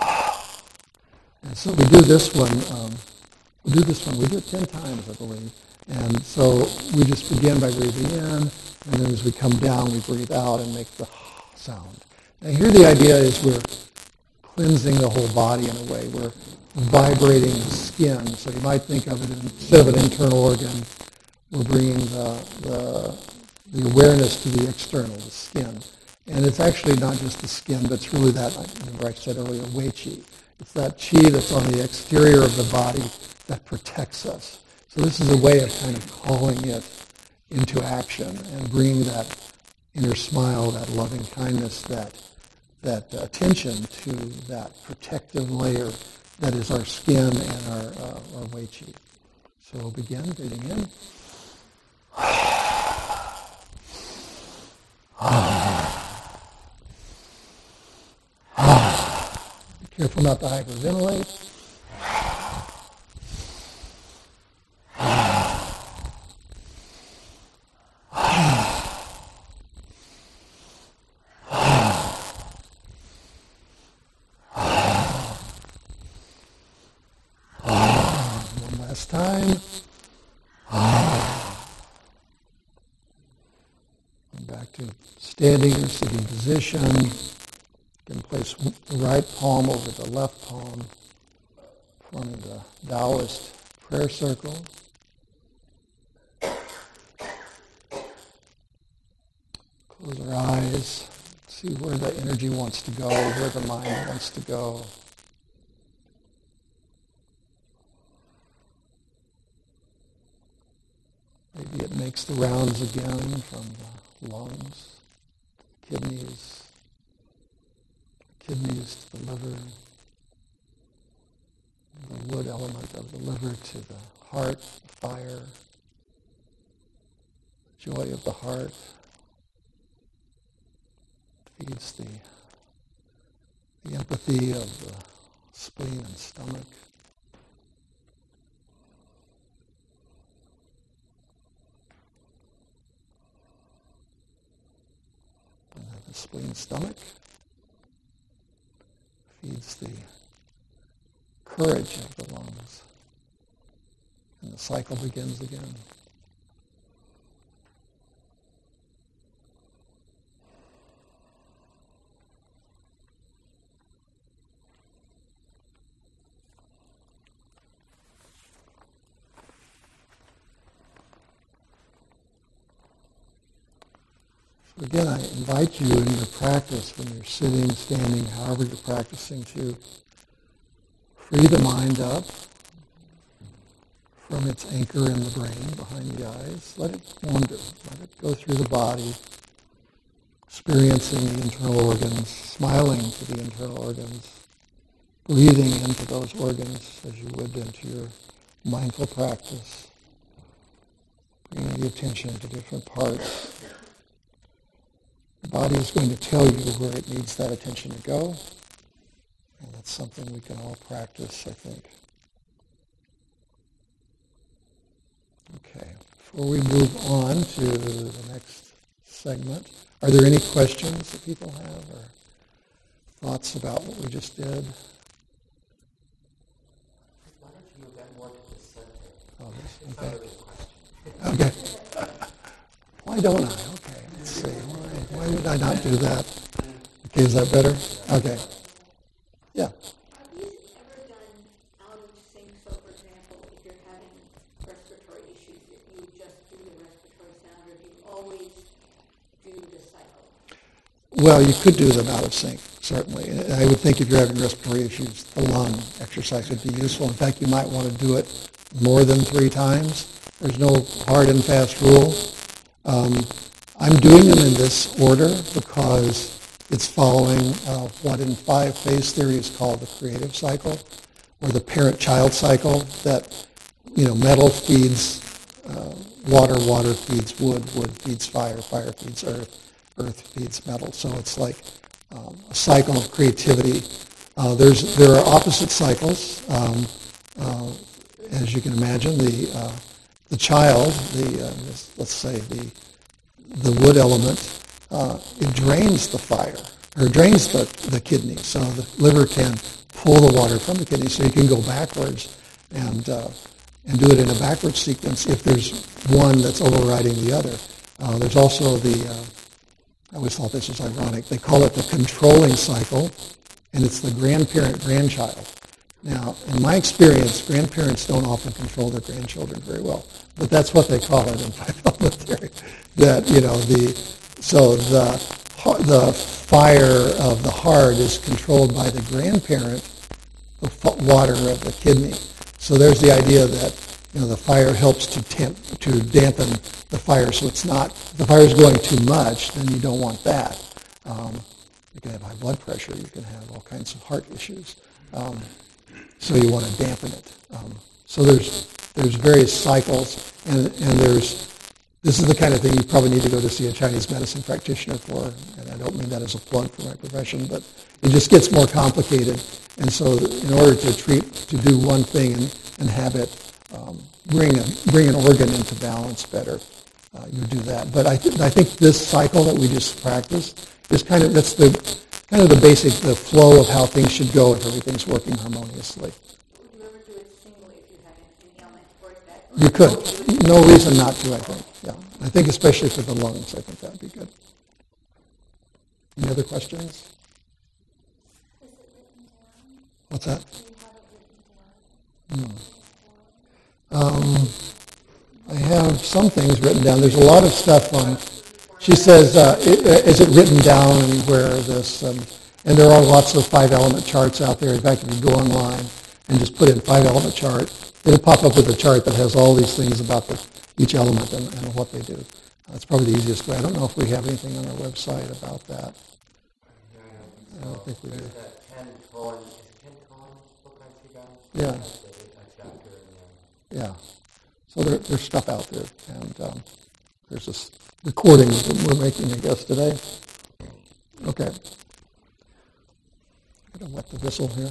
And so we do this one, um, we do this one, we do it 10 times, I believe. And so we just begin by breathing in, and then as we come down, we breathe out and make the sound. Now here the idea is we're cleansing the whole body in a way. We're vibrating the skin. So you might think of it instead of an internal organ, we're bringing the, the the awareness to the external, the skin. And it's actually not just the skin, but it's really that, remember I said earlier, wei qi. It's that qi that's on the exterior of the body that protects us. So this is a way of kind of calling it into action and bringing that inner smile, that loving kindness, that, that attention to that protective layer that is our skin and our, uh, our wei qi. So begin breathing in. Be Careful not to hyperventilate. One last time. back to standing or sitting position. You can place the right palm over the left palm, forming the Taoist prayer circle. Close our eyes. See where the energy wants to go, where the mind wants to go. Maybe it makes the rounds again from the lungs, kidneys, kidneys to the liver, the wood element of the liver to the heart, fire, joy of the heart feeds the, the empathy of the spleen and stomach. And the spleen stomach feeds the courage of the lungs. And the cycle begins again. Again, I invite you in your practice when you're sitting, standing, however you're practicing to free the mind up from its anchor in the brain behind the eyes. Let it wander. Let it go through the body, experiencing the internal organs, smiling to the internal organs, breathing into those organs as you would into your mindful practice, bringing the attention to different parts the body is going to tell you where it needs that attention to go. And that's something we can all practice, I think. Okay. Before we move on to the next segment, are there any questions that people have or thoughts about what we just did? Oh, okay. Okay. Why don't I? Okay, let's see. Why would I not do that? Okay, is that better? Okay. Yeah. Have you ever done out of sync? So, for example, if you're having respiratory issues, that you just do the respiratory sound, or you always do the cycle? Well, you could do them out of sync, certainly. I would think if you're having respiratory issues, the lung exercise would be useful. In fact, you might want to do it more than three times. There's no hard and fast rule. Um, I'm doing them in this order because it's following uh, what in five-phase theory is called the creative cycle, or the parent-child cycle. That you know, metal feeds uh, water, water feeds wood, wood feeds fire, fire feeds earth, earth feeds metal. So it's like um, a cycle of creativity. Uh, there's there are opposite cycles, um, uh, as you can imagine. The uh, the child, the uh, let's say the the wood element, uh, it drains the fire, or drains the, the kidney. So the liver can pull the water from the kidney so you can go backwards and, uh, and do it in a backwards sequence if there's one that's overriding the other. Uh, there's also the, uh, I always thought this was ironic, they call it the controlling cycle, and it's the grandparent-grandchild. Now, in my experience, grandparents don't often control their grandchildren very well, but that's what they call it in my theory. That you know the so the the fire of the heart is controlled by the grandparent, the water of the kidney. So there's the idea that you know the fire helps to temp to dampen the fire, so it's not the fire is going too much, then you don't want that. Um, you can have high blood pressure. You can have all kinds of heart issues. Um, so you want to dampen it. Um, so there's there's various cycles, and and there's this is the kind of thing you probably need to go to see a Chinese medicine practitioner for. And I don't mean that as a plug for my profession, but it just gets more complicated. And so, in order to treat to do one thing and, and have it um, bring a, bring an organ into balance better, uh, you do that. But I, th- I think this cycle that we just practiced is kind of that's the kind of the basic, the flow of how things should go if everything's working harmoniously. You ever do it singly if you had an ailment or that? You could. No reason not to, I think. Yeah. I think especially for the lungs, I think that would be good. Any other questions? What's that? Hmm. Um, I have some things written down. There's a lot of stuff on She says, uh, is it written down anywhere, this? Um, and there are lots of five-element charts out there. In fact, if you go online and just put in five-element chart, it'll pop up with a chart that has all these things about the, each element and, and what they do. That's probably the easiest way. I don't know if we have anything on our website about that. I don't think we do. There's that Ken Cohen, is it Ken Cohen book on Qigong? Yeah. A chapter in there. Yeah. So there, there's stuff out there. And um, there's this recording that we're making, I guess, today. Okay. I'm going to wet the whistle here.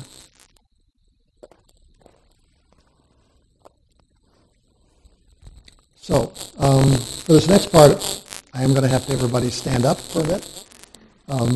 So um, for this next part, I am going to have to everybody stand up for a bit. Um,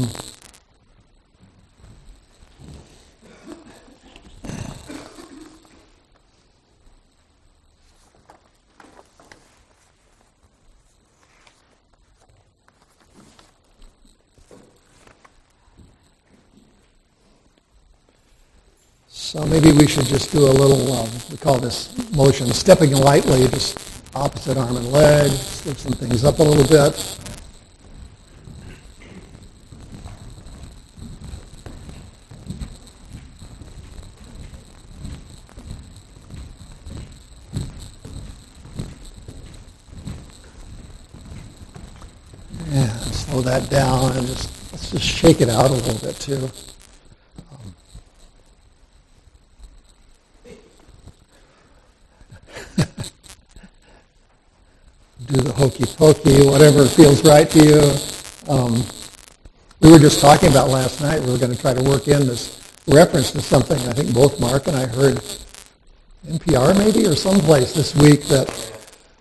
So maybe we should just do a little, um, we call this motion, stepping lightly, just opposite arm and leg, lift some things up a little bit. Yeah, slow that down and just let's just shake it out a little bit too. Do the hokey pokey, whatever feels right to you. Um, we were just talking about last night. We were going to try to work in this reference to something I think both Mark and I heard NPR maybe or someplace this week that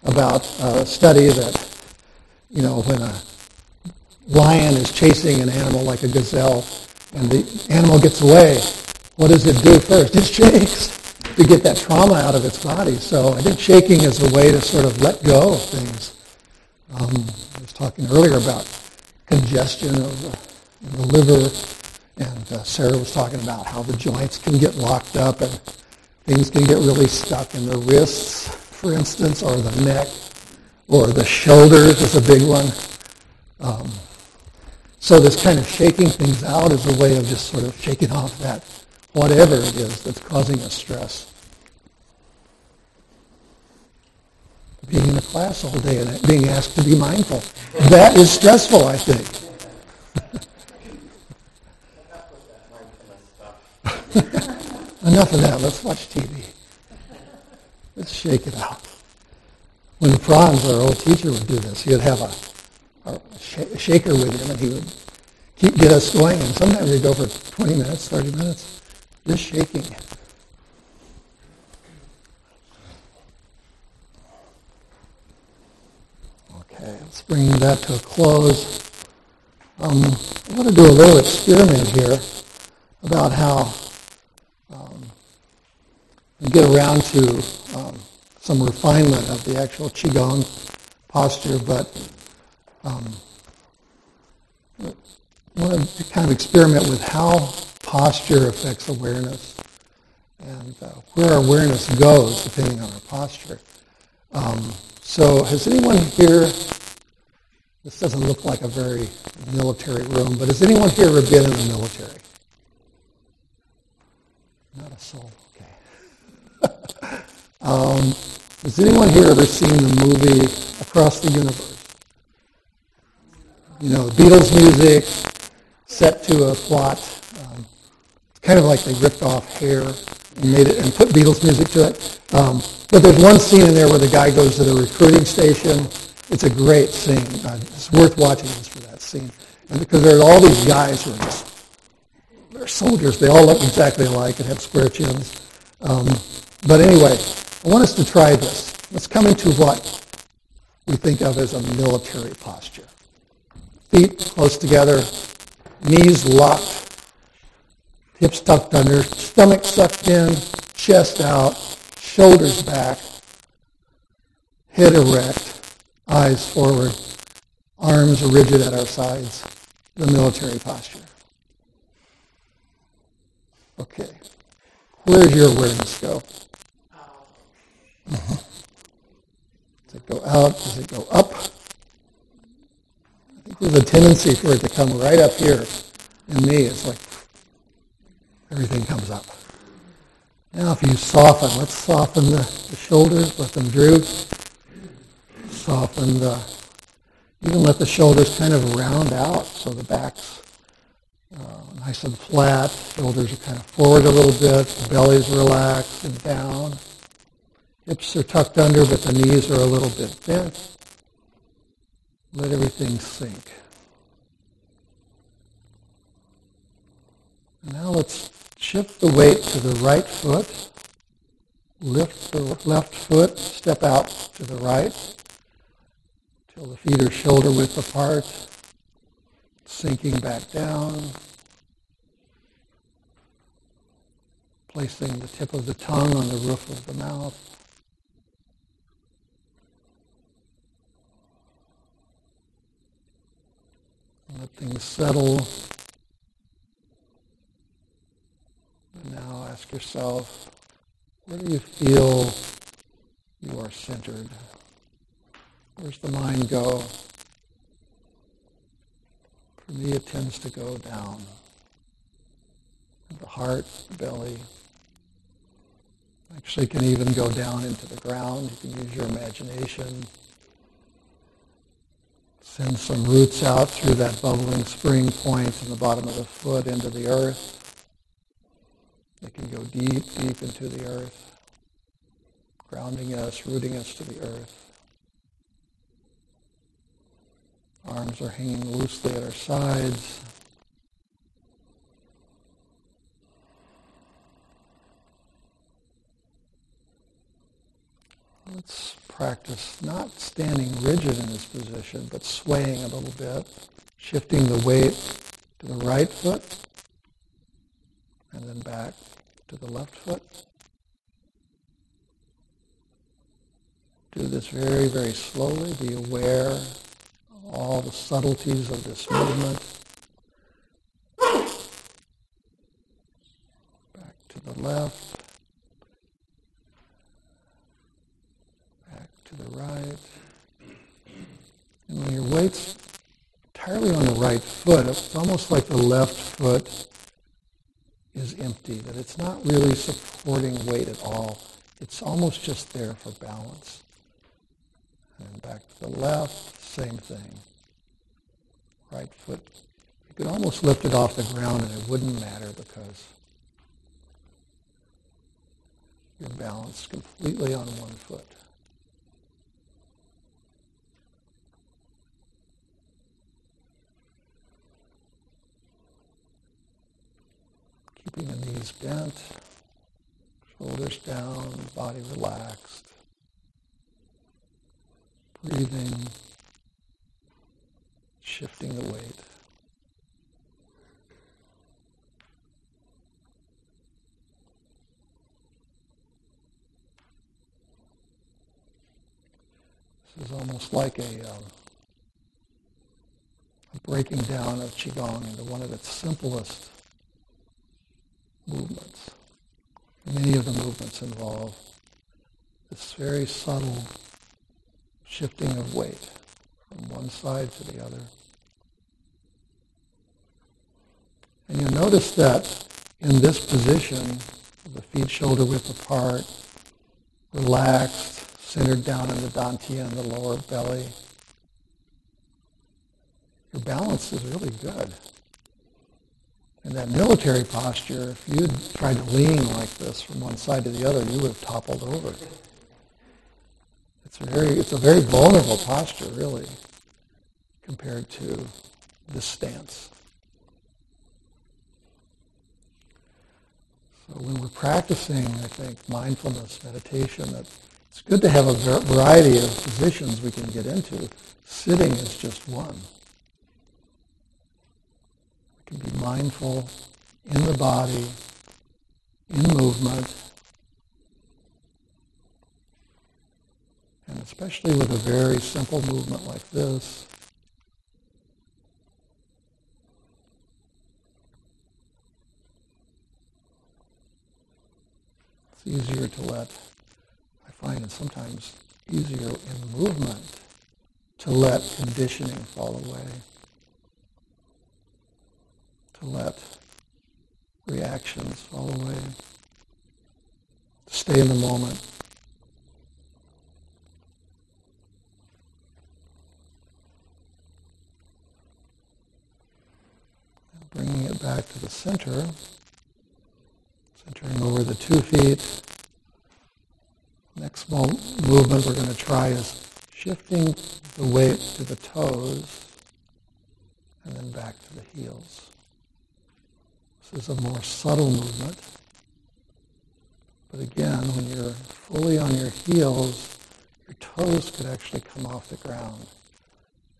about a study that you know when a lion is chasing an animal like a gazelle and the animal gets away, what does it do first? It shakes to get that trauma out of its body. So I think shaking is a way to sort of let go of things. Um, I was talking earlier about congestion of the, the liver, and uh, Sarah was talking about how the joints can get locked up and things can get really stuck in the wrists, for instance, or the neck, or the shoulders is a big one. Um, so this kind of shaking things out is a way of just sort of shaking off that whatever it is that's causing us stress. Being in a class all day and being asked to be mindful. That is stressful, I think. Enough of that. Let's watch TV. Let's shake it out. When Franz, our old teacher, would do this, he would have a, a shaker with him, and he would keep get us going. And sometimes we'd go for 20 minutes, 30 minutes. Just shaking. Let's bring that to a close. Um, I want to do a little experiment here about how um, we get around to um, some refinement of the actual Qigong posture, but um, I want to kind of experiment with how posture affects awareness, and uh, where awareness goes depending on our posture. Um, so has anyone here, this doesn't look like a very military room, but has anyone here ever been in the military? Not a soul, okay. um, has anyone here ever seen the movie Across the Universe? You know, Beatles music set to a plot It's kind of like they ripped off Hair and made it and put Beatles music to it. Um, but there's one scene in there where the guy goes to the recruiting station. It's a great scene. Uh, it's worth watching just for that scene. And because there are all these guys who are just, they're soldiers. They all look exactly alike and have square chins. Um, but anyway, I want us to try this. Let's come into what we think of as a military posture. Feet close together, knees locked hips tucked under, stomach sucked in, chest out, shoulders back, head erect, eyes forward, arms rigid at our sides, the military posture. Okay. Where does your awareness go? Uh-huh. Does it go out? Does it go up? I think there's a tendency for it to come right up here. In me, it's like everything comes up. Now if you soften, let's soften the, the shoulders, let them droop. Soften the, even let the shoulders kind of round out so the back's uh, nice and flat. Shoulders are kind of forward a little bit. Belly's relaxed and down. Hips are tucked under, but the knees are a little bit bent. Let everything sink. Now let's shift the weight to the right foot. Lift the left foot, step out to the right till the feet are shoulder width apart, sinking back down, placing the tip of the tongue on the roof of the mouth. Let things settle. And now ask yourself, where do you feel you are centered? Where's the mind go? For me, it tends to go down. The heart, the belly. Actually, can even go down into the ground. You can use your imagination. Send some roots out through that bubbling spring point in the bottom of the foot into the earth. They can go deep, deep into the earth, grounding us, rooting us to the earth. Arms are hanging loosely at our sides. Let's practice not standing rigid in this position, but swaying a little bit, shifting the weight to the right foot and then back to the left foot. Do this very, very slowly. Be aware of all the subtleties of this movement. Back to the left. Back to the right. And when your weight's entirely on the right foot, it's almost like the left foot is empty, that it's not really supporting weight at all. It's almost just there for balance. And back to the left, same thing. Right foot. You could almost lift it off the ground and it wouldn't matter because you're balanced completely on one foot. Keeping the knees bent, shoulders down, body relaxed. Breathing, shifting the weight. This is almost like a, um, a breaking down of Qigong into one of its simplest movements. Many of the movements involve this very subtle shifting of weight from one side to the other. And you'll notice that in this position, the feet shoulder width apart, relaxed, centered down in the dantian, and the lower belly, your balance is really good. In that military posture, if you'd tried to lean like this from one side to the other, you would have toppled over. It's very, it's a very vulnerable posture, really, compared to this stance. So when we're practicing, I think, mindfulness, meditation, that it's good to have a variety of positions we can get into. Sitting is just one can be mindful in the body, in movement, and especially with a very simple movement like this, it's easier to let, I find it sometimes easier in movement to let conditioning fall away. To let reactions fall away. To stay in the moment. bringing it back to the center, centering over the two feet. Next movement we're going to try is shifting the weight to the toes and then back to the heels. This is a more subtle movement. But again, when you're fully on your heels, your toes could actually come off the ground.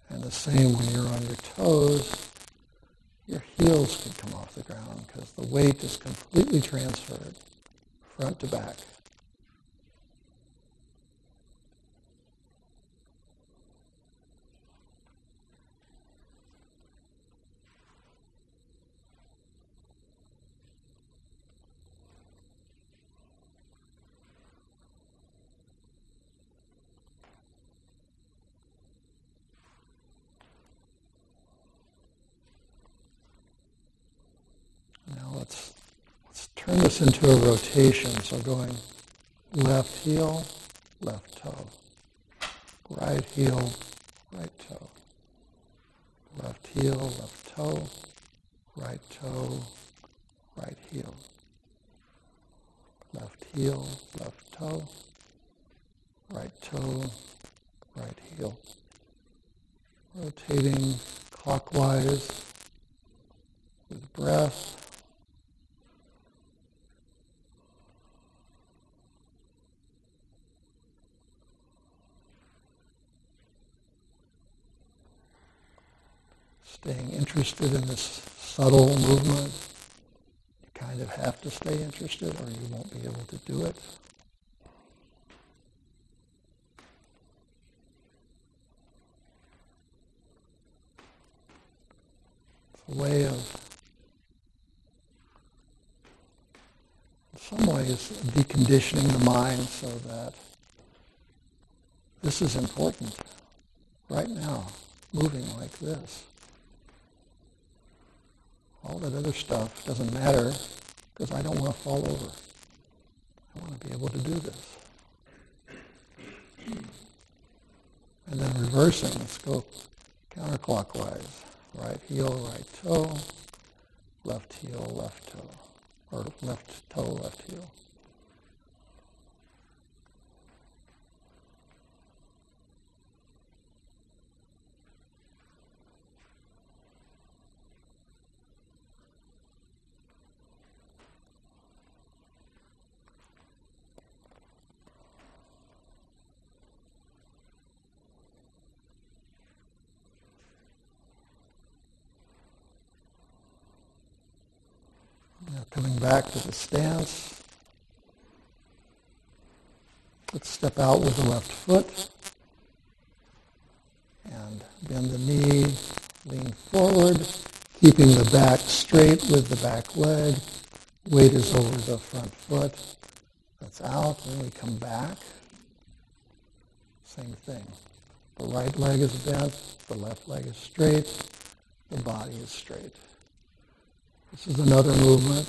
And the same when you're on your toes, your heels could come off the ground because the weight is completely transferred front to back. Turn this into a rotation. So going left heel, left toe. Right heel, right toe. Left heel, left toe. Right toe, right heel. Left heel, left toe. Right toe, right heel. Rotating clockwise with breath. staying interested in this subtle movement. You kind of have to stay interested or you won't be able to do it. It's a way of, in some ways, deconditioning the mind so that this is important right now, moving like this. All that other stuff doesn't matter because I don't want to fall over. I want to be able to do this. And then reversing, let's go counterclockwise. Right heel, right toe, left heel, left toe, or left toe, left heel. coming back to the stance. Let's step out with the left foot and bend the knee, lean forward, keeping the back straight with the back leg. Weight is over the front foot. That's out. Then we come back. Same thing. The right leg is bent. The left leg is straight. The body is straight. This is another movement.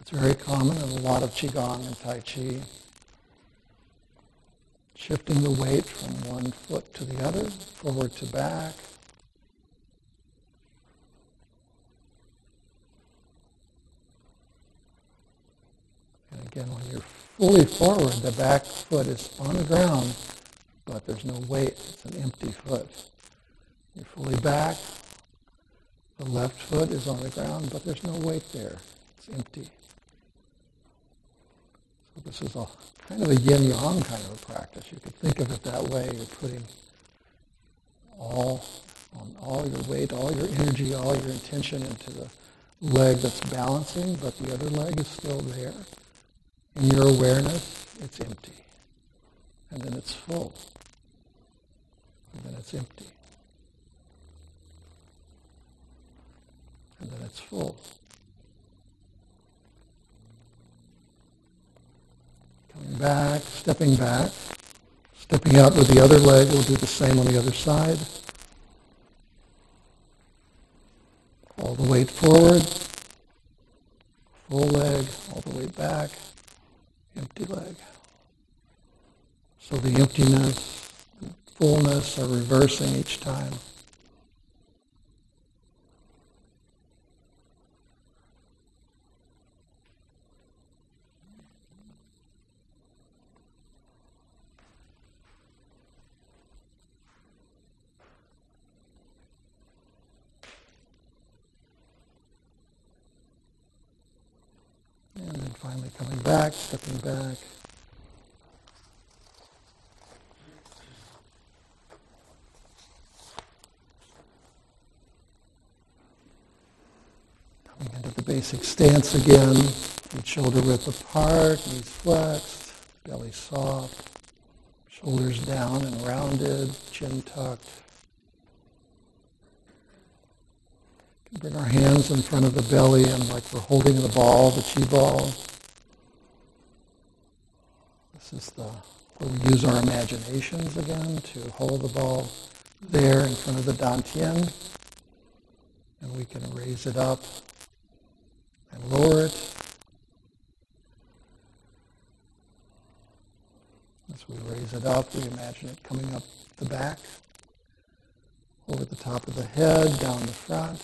It's very common in a lot of Qigong and Tai Chi. Shifting the weight from one foot to the other, forward to back. And again, when you're fully forward, the back foot is on the ground, but there's no weight. It's an empty foot. You're fully back, the left foot is on the ground, but there's no weight there. It's empty. This is a kind of a yin-yang kind of a practice. You could think of it that way. You're putting all on all your weight, all your energy, all your intention into the leg that's balancing, but the other leg is still there. In your awareness, it's empty. And then it's full. And then it's empty. and then it's full. Coming back, stepping back, stepping out with the other leg. We'll do the same on the other side. All the weight forward, full leg all the way back, empty leg. So the emptiness and fullness are reversing each time. And then finally coming back, stepping back. Coming into the basic stance again, feet shoulder width apart, knees flexed, belly soft, shoulders down and rounded, chin tucked. Bring our hands in front of the belly and like we're holding the ball, the chi ball. This is the where we use our imaginations again to hold the ball there in front of the dantian. And we can raise it up and lower it. As we raise it up, we imagine it coming up the back, over the top of the head, down the front.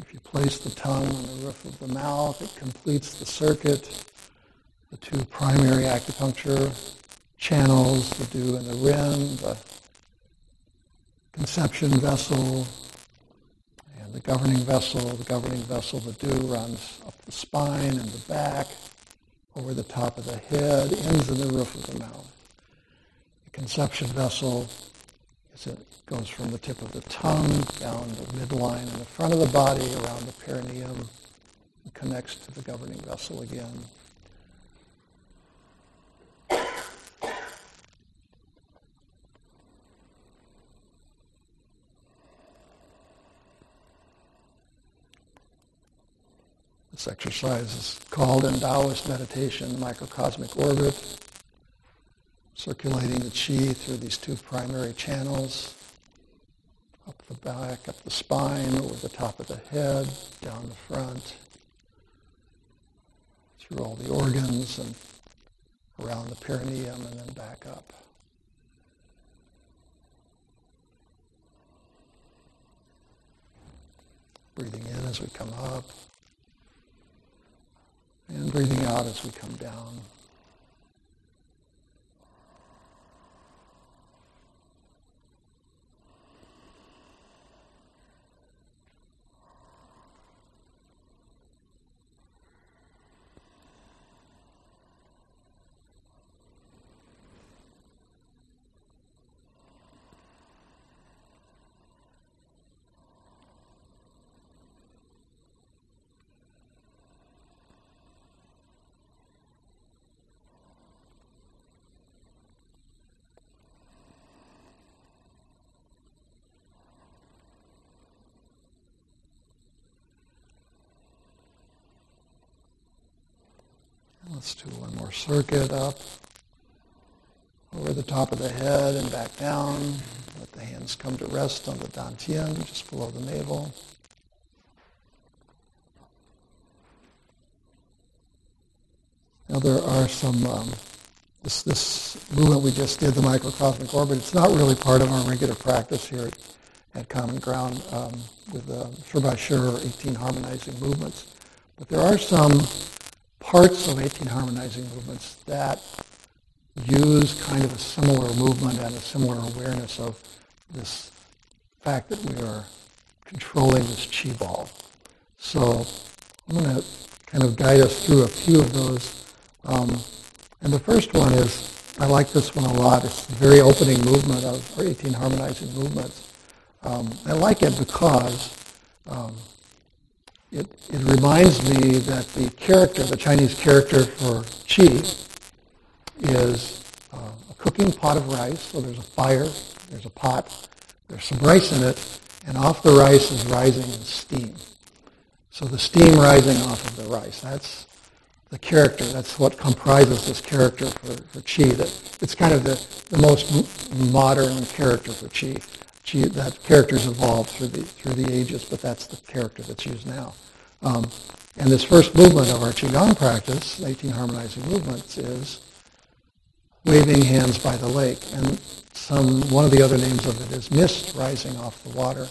If you place the tongue on the roof of the mouth, it completes the circuit. The two primary acupuncture channels, the Du and the Ren, the conception vessel and the governing vessel. The governing vessel, the Du, runs up the spine and the back, over the top of the head, ends in the roof of the mouth. The conception vessel is it goes from the tip of the tongue down the midline in the front of the body around the perineum and connects to the governing vessel again. This exercise is called in Taoist meditation microcosmic orbit, circulating the chi through these two primary channels, up the back, up the spine, over the top of the head, down the front, through all the organs and around the perineum and then back up. Breathing in as we come up. And breathing out as we come down. Let's do one more circuit up over the top of the head and back down. Let the hands come to rest on the dantian, just below the navel. Now there are some, um, this, this movement we just did, the microcosmic orbit, it's not really part of our regular practice here at, at Common Ground um, with the uh, Shur 18 harmonizing movements. But there are some parts of 18 harmonizing movements that use kind of a similar movement and a similar awareness of this fact that we are controlling this chi ball. So I'm going to kind of guide us through a few of those. Um, and the first one is, I like this one a lot. It's the very opening movement of our 18 harmonizing movements. Um, I like it because um, it, it reminds me that the character, the Chinese character for qi, is uh, a cooking pot of rice. So there's a fire, there's a pot, there's some rice in it, and off the rice is rising steam. So the steam rising off of the rice, that's the character. That's what comprises this character for, for qi. That it's kind of the, the most modern character for qi. Chi, that character's evolved through the through the ages, but that's the character that's used now. Um, and this first movement of our qigong practice, 18 harmonizing movements, is waving hands by the lake, and some one of the other names of it is mist rising off the water.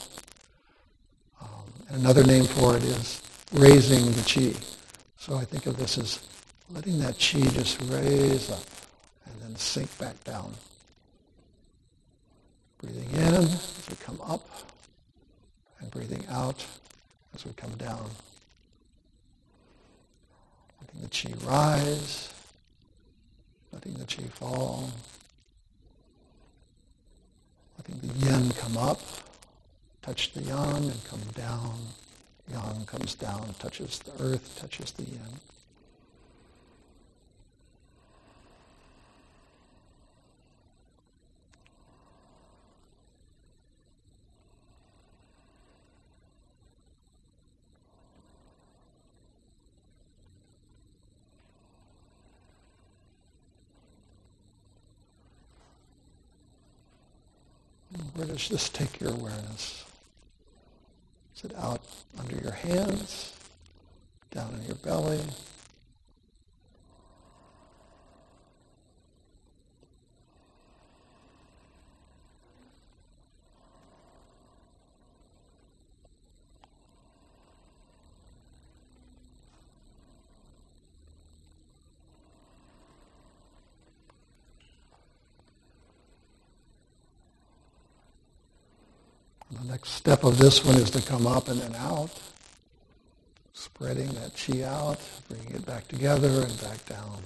Um, and another name for it is raising the chi. So I think of this as letting that chi just raise up and then sink back down. Breathing in as we come up and breathing out as we come down. Letting the chi rise, letting the chi fall, letting the yin come up, touch the yang and come down. Yang comes down, touches the earth, touches the yin. Where does this take your awareness? Is it out under your hands, down in your belly? The next step of this one is to come up and then out, spreading that chi out, bringing it back together and back down.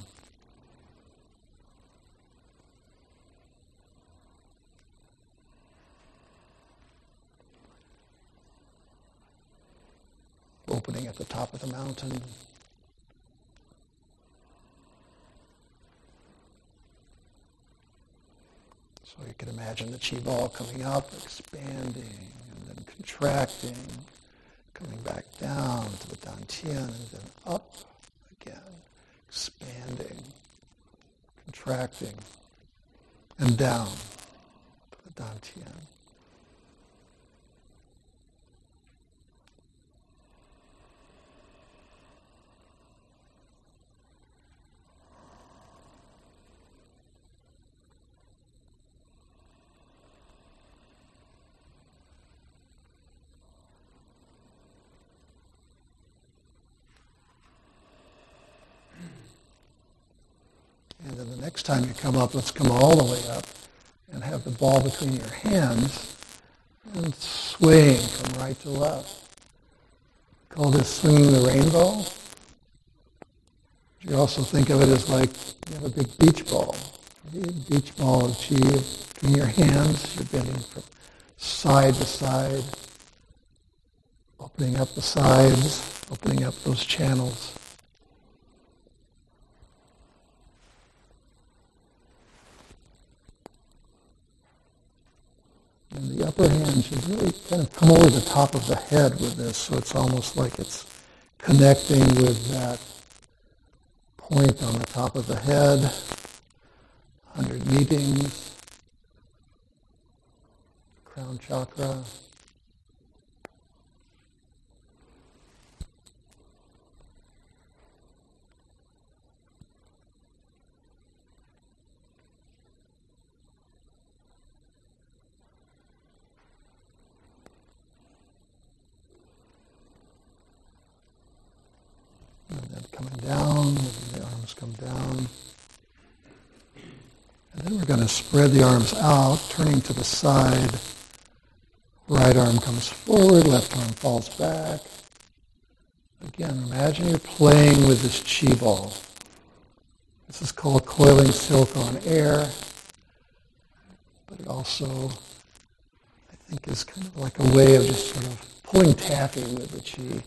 Opening at the top of the mountain. So you can imagine the chi ball coming up, expanding, and then contracting, coming back down to the dantian, and then up again, expanding, contracting, and down to the dantian. And then the next time you come up, let's come all the way up and have the ball between your hands and swaying from right to left. Call this swinging the rainbow. You also think of it as like you have a big beach ball. Beach ball of chi between your hands. You're bending from side to side, opening up the sides, opening up those channels. And the upper hand should really kind of come over the top of the head with this, so it's almost like it's connecting with that point on the top of the head, hundred meetings, crown chakra. And then coming down, the arms come down. And then we're going to spread the arms out, turning to the side. Right arm comes forward, left arm falls back. Again, imagine you're playing with this chi ball. This is called coiling silk on air, but it also, I think, is kind of like a way of just sort of pulling taffy with the chi.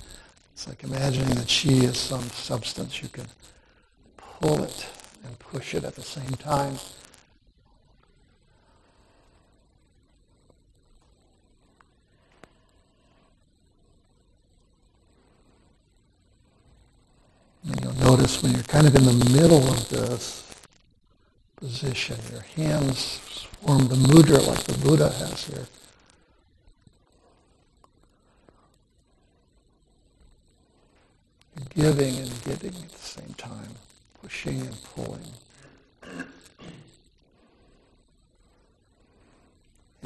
It's like imagining that chi is some substance. You can pull it and push it at the same time. And you'll notice when you're kind of in the middle of this position, your hands form the mudra like the Buddha has here. Giving and getting at the same time, pushing and pulling.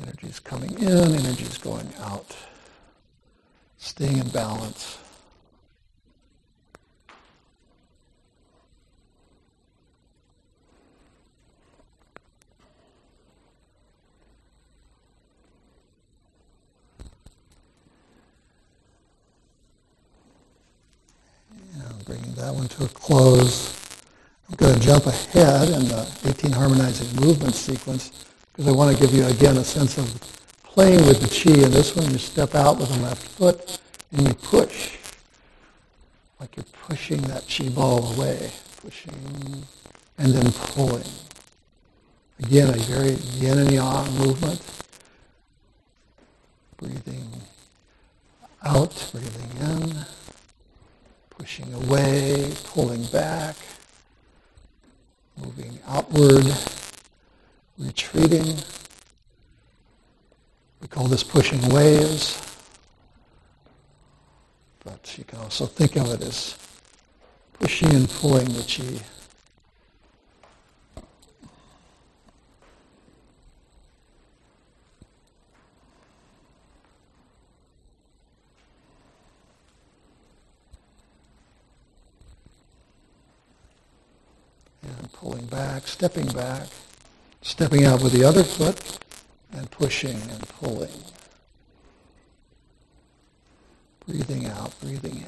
Energy's coming in, energy's going out. Staying in balance. Bringing that one to a close. I'm going to jump ahead in the 18 harmonizing movement sequence because I want to give you again a sense of playing with the chi. And this one, you step out with the left foot and you push, like you're pushing that chi ball away, pushing and then pulling. Again, a very yin and yang movement. Breathing out, breathing in pushing away, pulling back, moving outward, retreating. We call this pushing waves, but you can also think of it as pushing and pulling the chi. Pulling back, stepping back, stepping out with the other foot, and pushing and pulling. Breathing out, breathing in.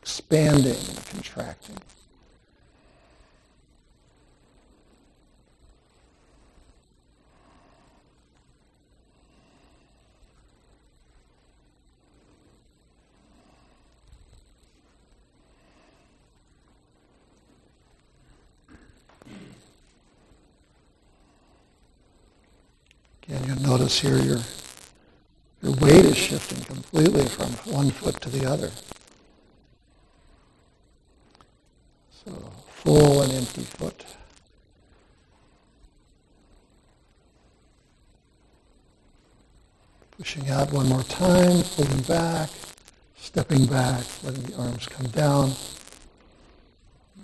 Expanding, contracting. And you'll here your, your weight is shifting completely from one foot to the other. So full and empty foot. Pushing out one more time, pulling back, stepping back, letting the arms come down.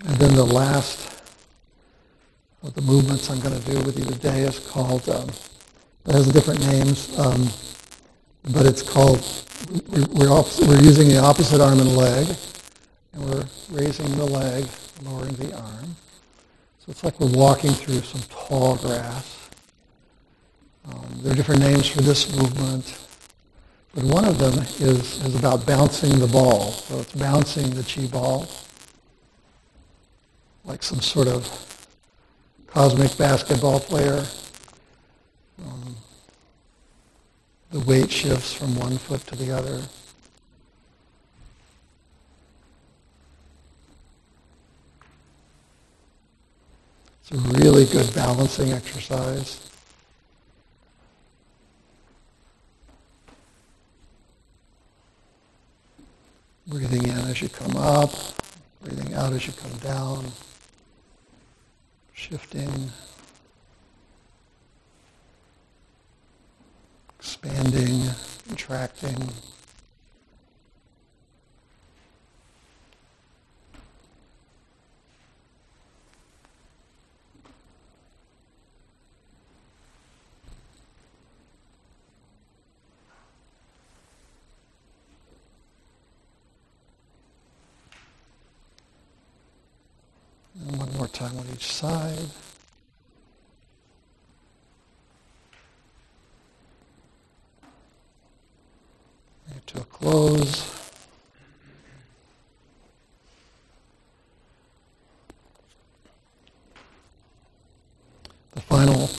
And then the last of the movements I'm going to do with you today is called um, it has different names, um, but it's called, we're, we're using the opposite arm and leg, and we're raising the leg, lowering the arm. So it's like we're walking through some tall grass. Um, there are different names for this movement, but one of them is, is about bouncing the ball. So it's bouncing the chi ball like some sort of cosmic basketball player um, the weight shifts from one foot to the other. It's a really good balancing exercise. Breathing in as you come up, breathing out as you come down, shifting. Expanding, contracting. And one more time on each side. To a close. The final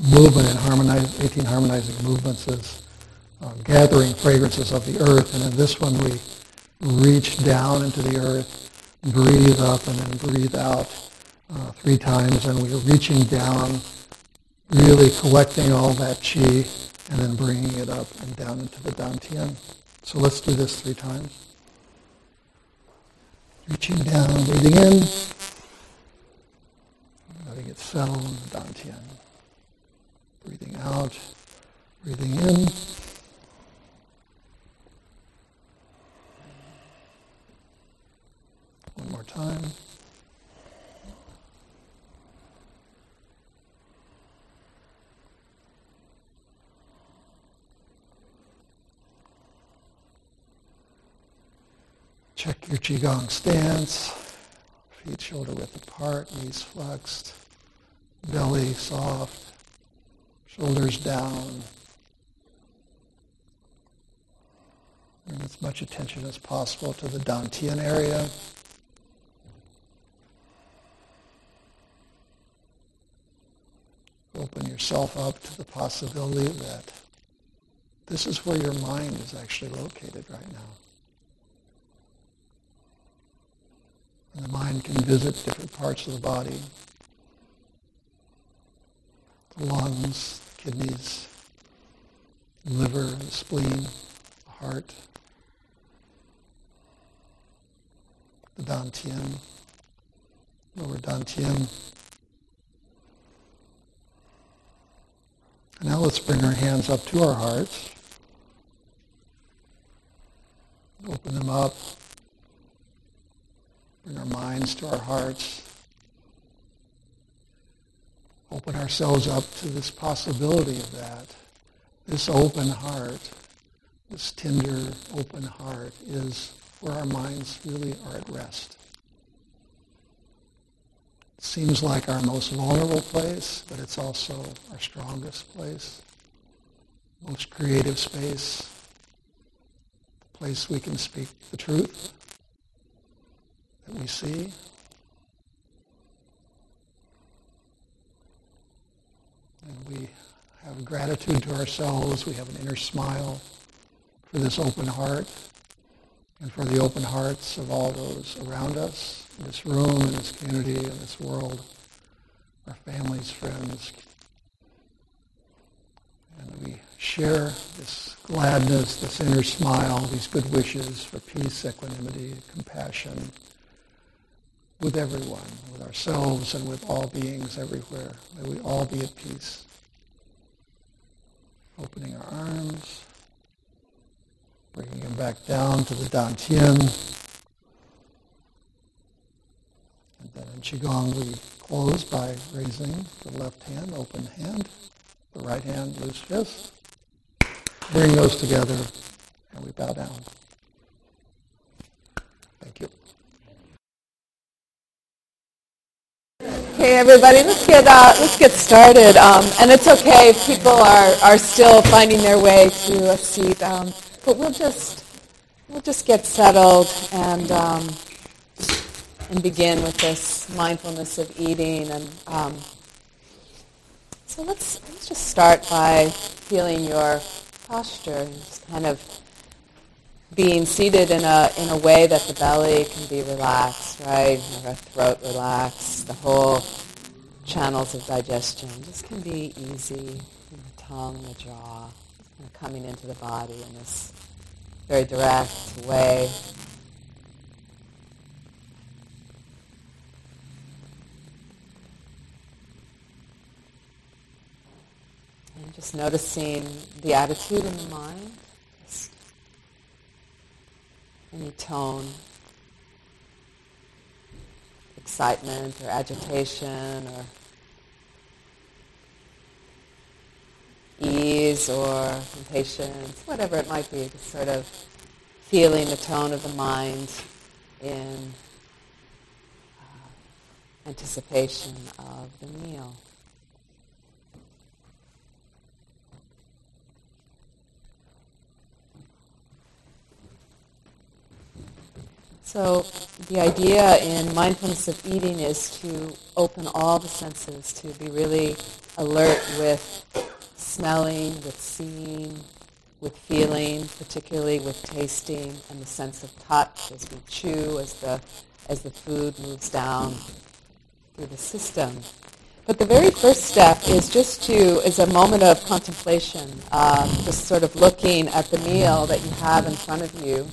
movement in harmonize, 18 harmonizing movements is um, gathering fragrances of the earth. And in this one, we reach down into the earth, breathe up, and then breathe out uh, three times. And we're reaching down, really collecting all that chi and then bringing it up and down into the dantian. So let's do this three times. Reaching down, breathing in, letting it settle in the dantian. Breathing out, breathing in. One more time. Check your Qigong stance. Feet shoulder width apart, knees flexed, belly soft, shoulders down. Bring as much attention as possible to the Dantian area. Open yourself up to the possibility that this is where your mind is actually located right now. And the mind can visit different parts of the body. The lungs, the kidneys, the liver, the spleen, the heart. the Dantian, lower Dantian. Now let's bring our hands up to our hearts. Open them up. Bring our minds to our hearts. Open ourselves up to this possibility of that. This open heart, this tender, open heart is where our minds really are at rest. It seems like our most vulnerable place, but it's also our strongest place, most creative space, the place we can speak the truth that we see. And we have gratitude to ourselves. We have an inner smile for this open heart and for the open hearts of all those around us, in this room, in this community, in this world, our families, friends. And we share this gladness, this inner smile, these good wishes for peace, equanimity, compassion with everyone, with ourselves and with all beings everywhere. May we all be at peace. Opening our arms. Bringing them back down to the Dantian. And then in Qigong we close by raising the left hand, open hand, the right hand, loose fist. Bring those together and we bow down. Thank you. Okay, everybody, let's get uh, let's get started. Um, and it's okay if people are, are still finding their way to a seat. Um, but we'll just we'll just get settled and um, and begin with this mindfulness of eating. And um, so let's let's just start by feeling your posture, just kind of being seated in a in a way that the belly can be relaxed, right? Your throat relaxed, the whole channels of digestion just can be easy. The tongue, the jaw coming into the body in this very direct way. And just noticing the attitude in the mind, any tone, excitement or agitation or ease or impatience, whatever it might be, just sort of feeling the tone of the mind in uh, anticipation of the meal. So the idea in mindfulness of eating is to open all the senses, to be really alert with smelling, with seeing, with feeling, particularly with tasting and the sense of touch as we chew, as the, as the food moves down through the system. But the very first step is just to, is a moment of contemplation, um, just sort of looking at the meal that you have in front of you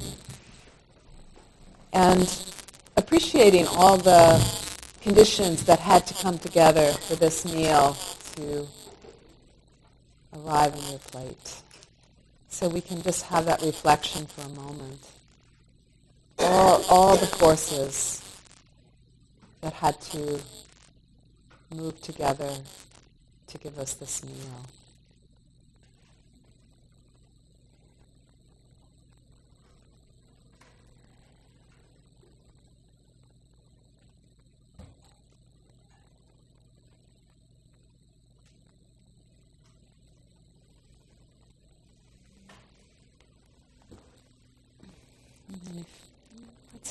and appreciating all the conditions that had to come together for this meal to arrive on your plate. So we can just have that reflection for a moment. All, all the forces that had to move together to give us this meal.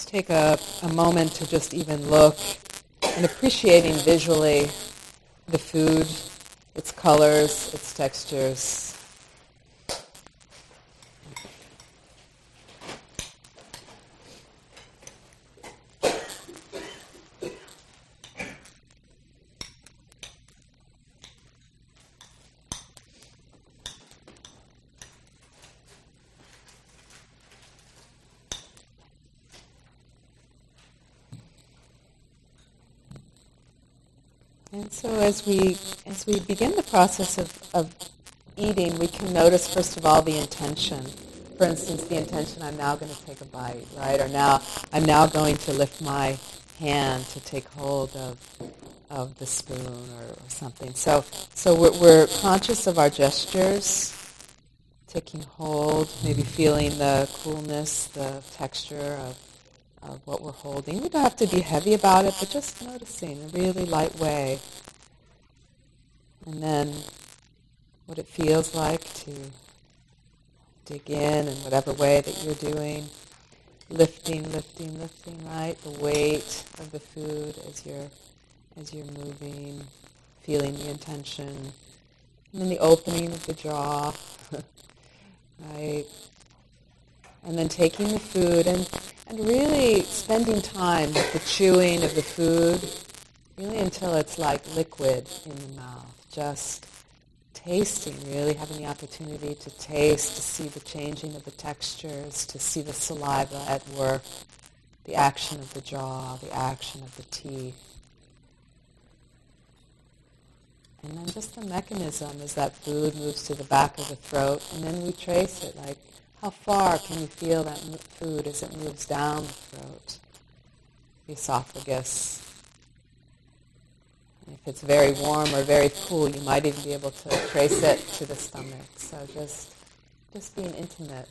Let's take a, a moment to just even look and appreciating visually the food, its colors, its textures. And so as we as we begin the process of, of eating, we can notice first of all the intention. For instance, the intention I'm now going to take a bite, right? Or now I'm now going to lift my hand to take hold of of the spoon or, or something. So so we're, we're conscious of our gestures, taking hold, maybe feeling the coolness, the texture of of what we're holding. We don't have to be heavy about it, but just noticing in a really light way. And then what it feels like to dig in in whatever way that you're doing. Lifting, lifting, lifting, right? The weight of the food as you're as you're moving, feeling the intention. And then the opening of the jaw. right? And then taking the food and and really spending time with the chewing of the food, really until it's like liquid in the mouth. Just tasting, really having the opportunity to taste, to see the changing of the textures, to see the saliva at work, the action of the jaw, the action of the teeth. And then just the mechanism as that food moves to the back of the throat, and then we trace it like how far can you feel that food as it moves down the throat, the esophagus? If it's very warm or very cool, you might even be able to trace it to the stomach. So just, just being intimate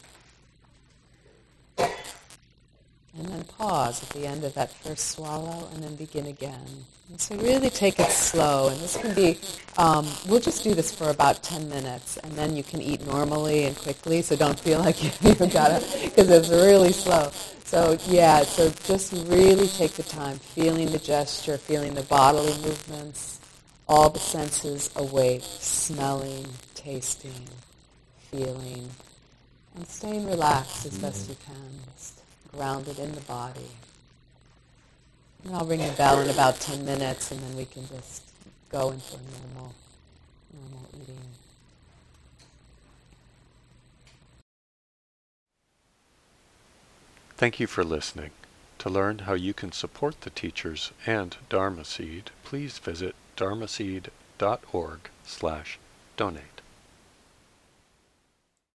and then pause at the end of that first swallow and then begin again. And so really take it slow. And this can be, um, we'll just do this for about 10 minutes and then you can eat normally and quickly so don't feel like you've got to, because it's really slow. So yeah, so just really take the time, feeling the gesture, feeling the bodily movements, all the senses awake, smelling, tasting, feeling, and staying relaxed as best you can grounded in the body. And I'll ring the bell in about 10 minutes and then we can just go into a normal, normal eating. Thank you for listening. To learn how you can support the teachers and Dharma Seed, please visit dharmaseed.org slash donate.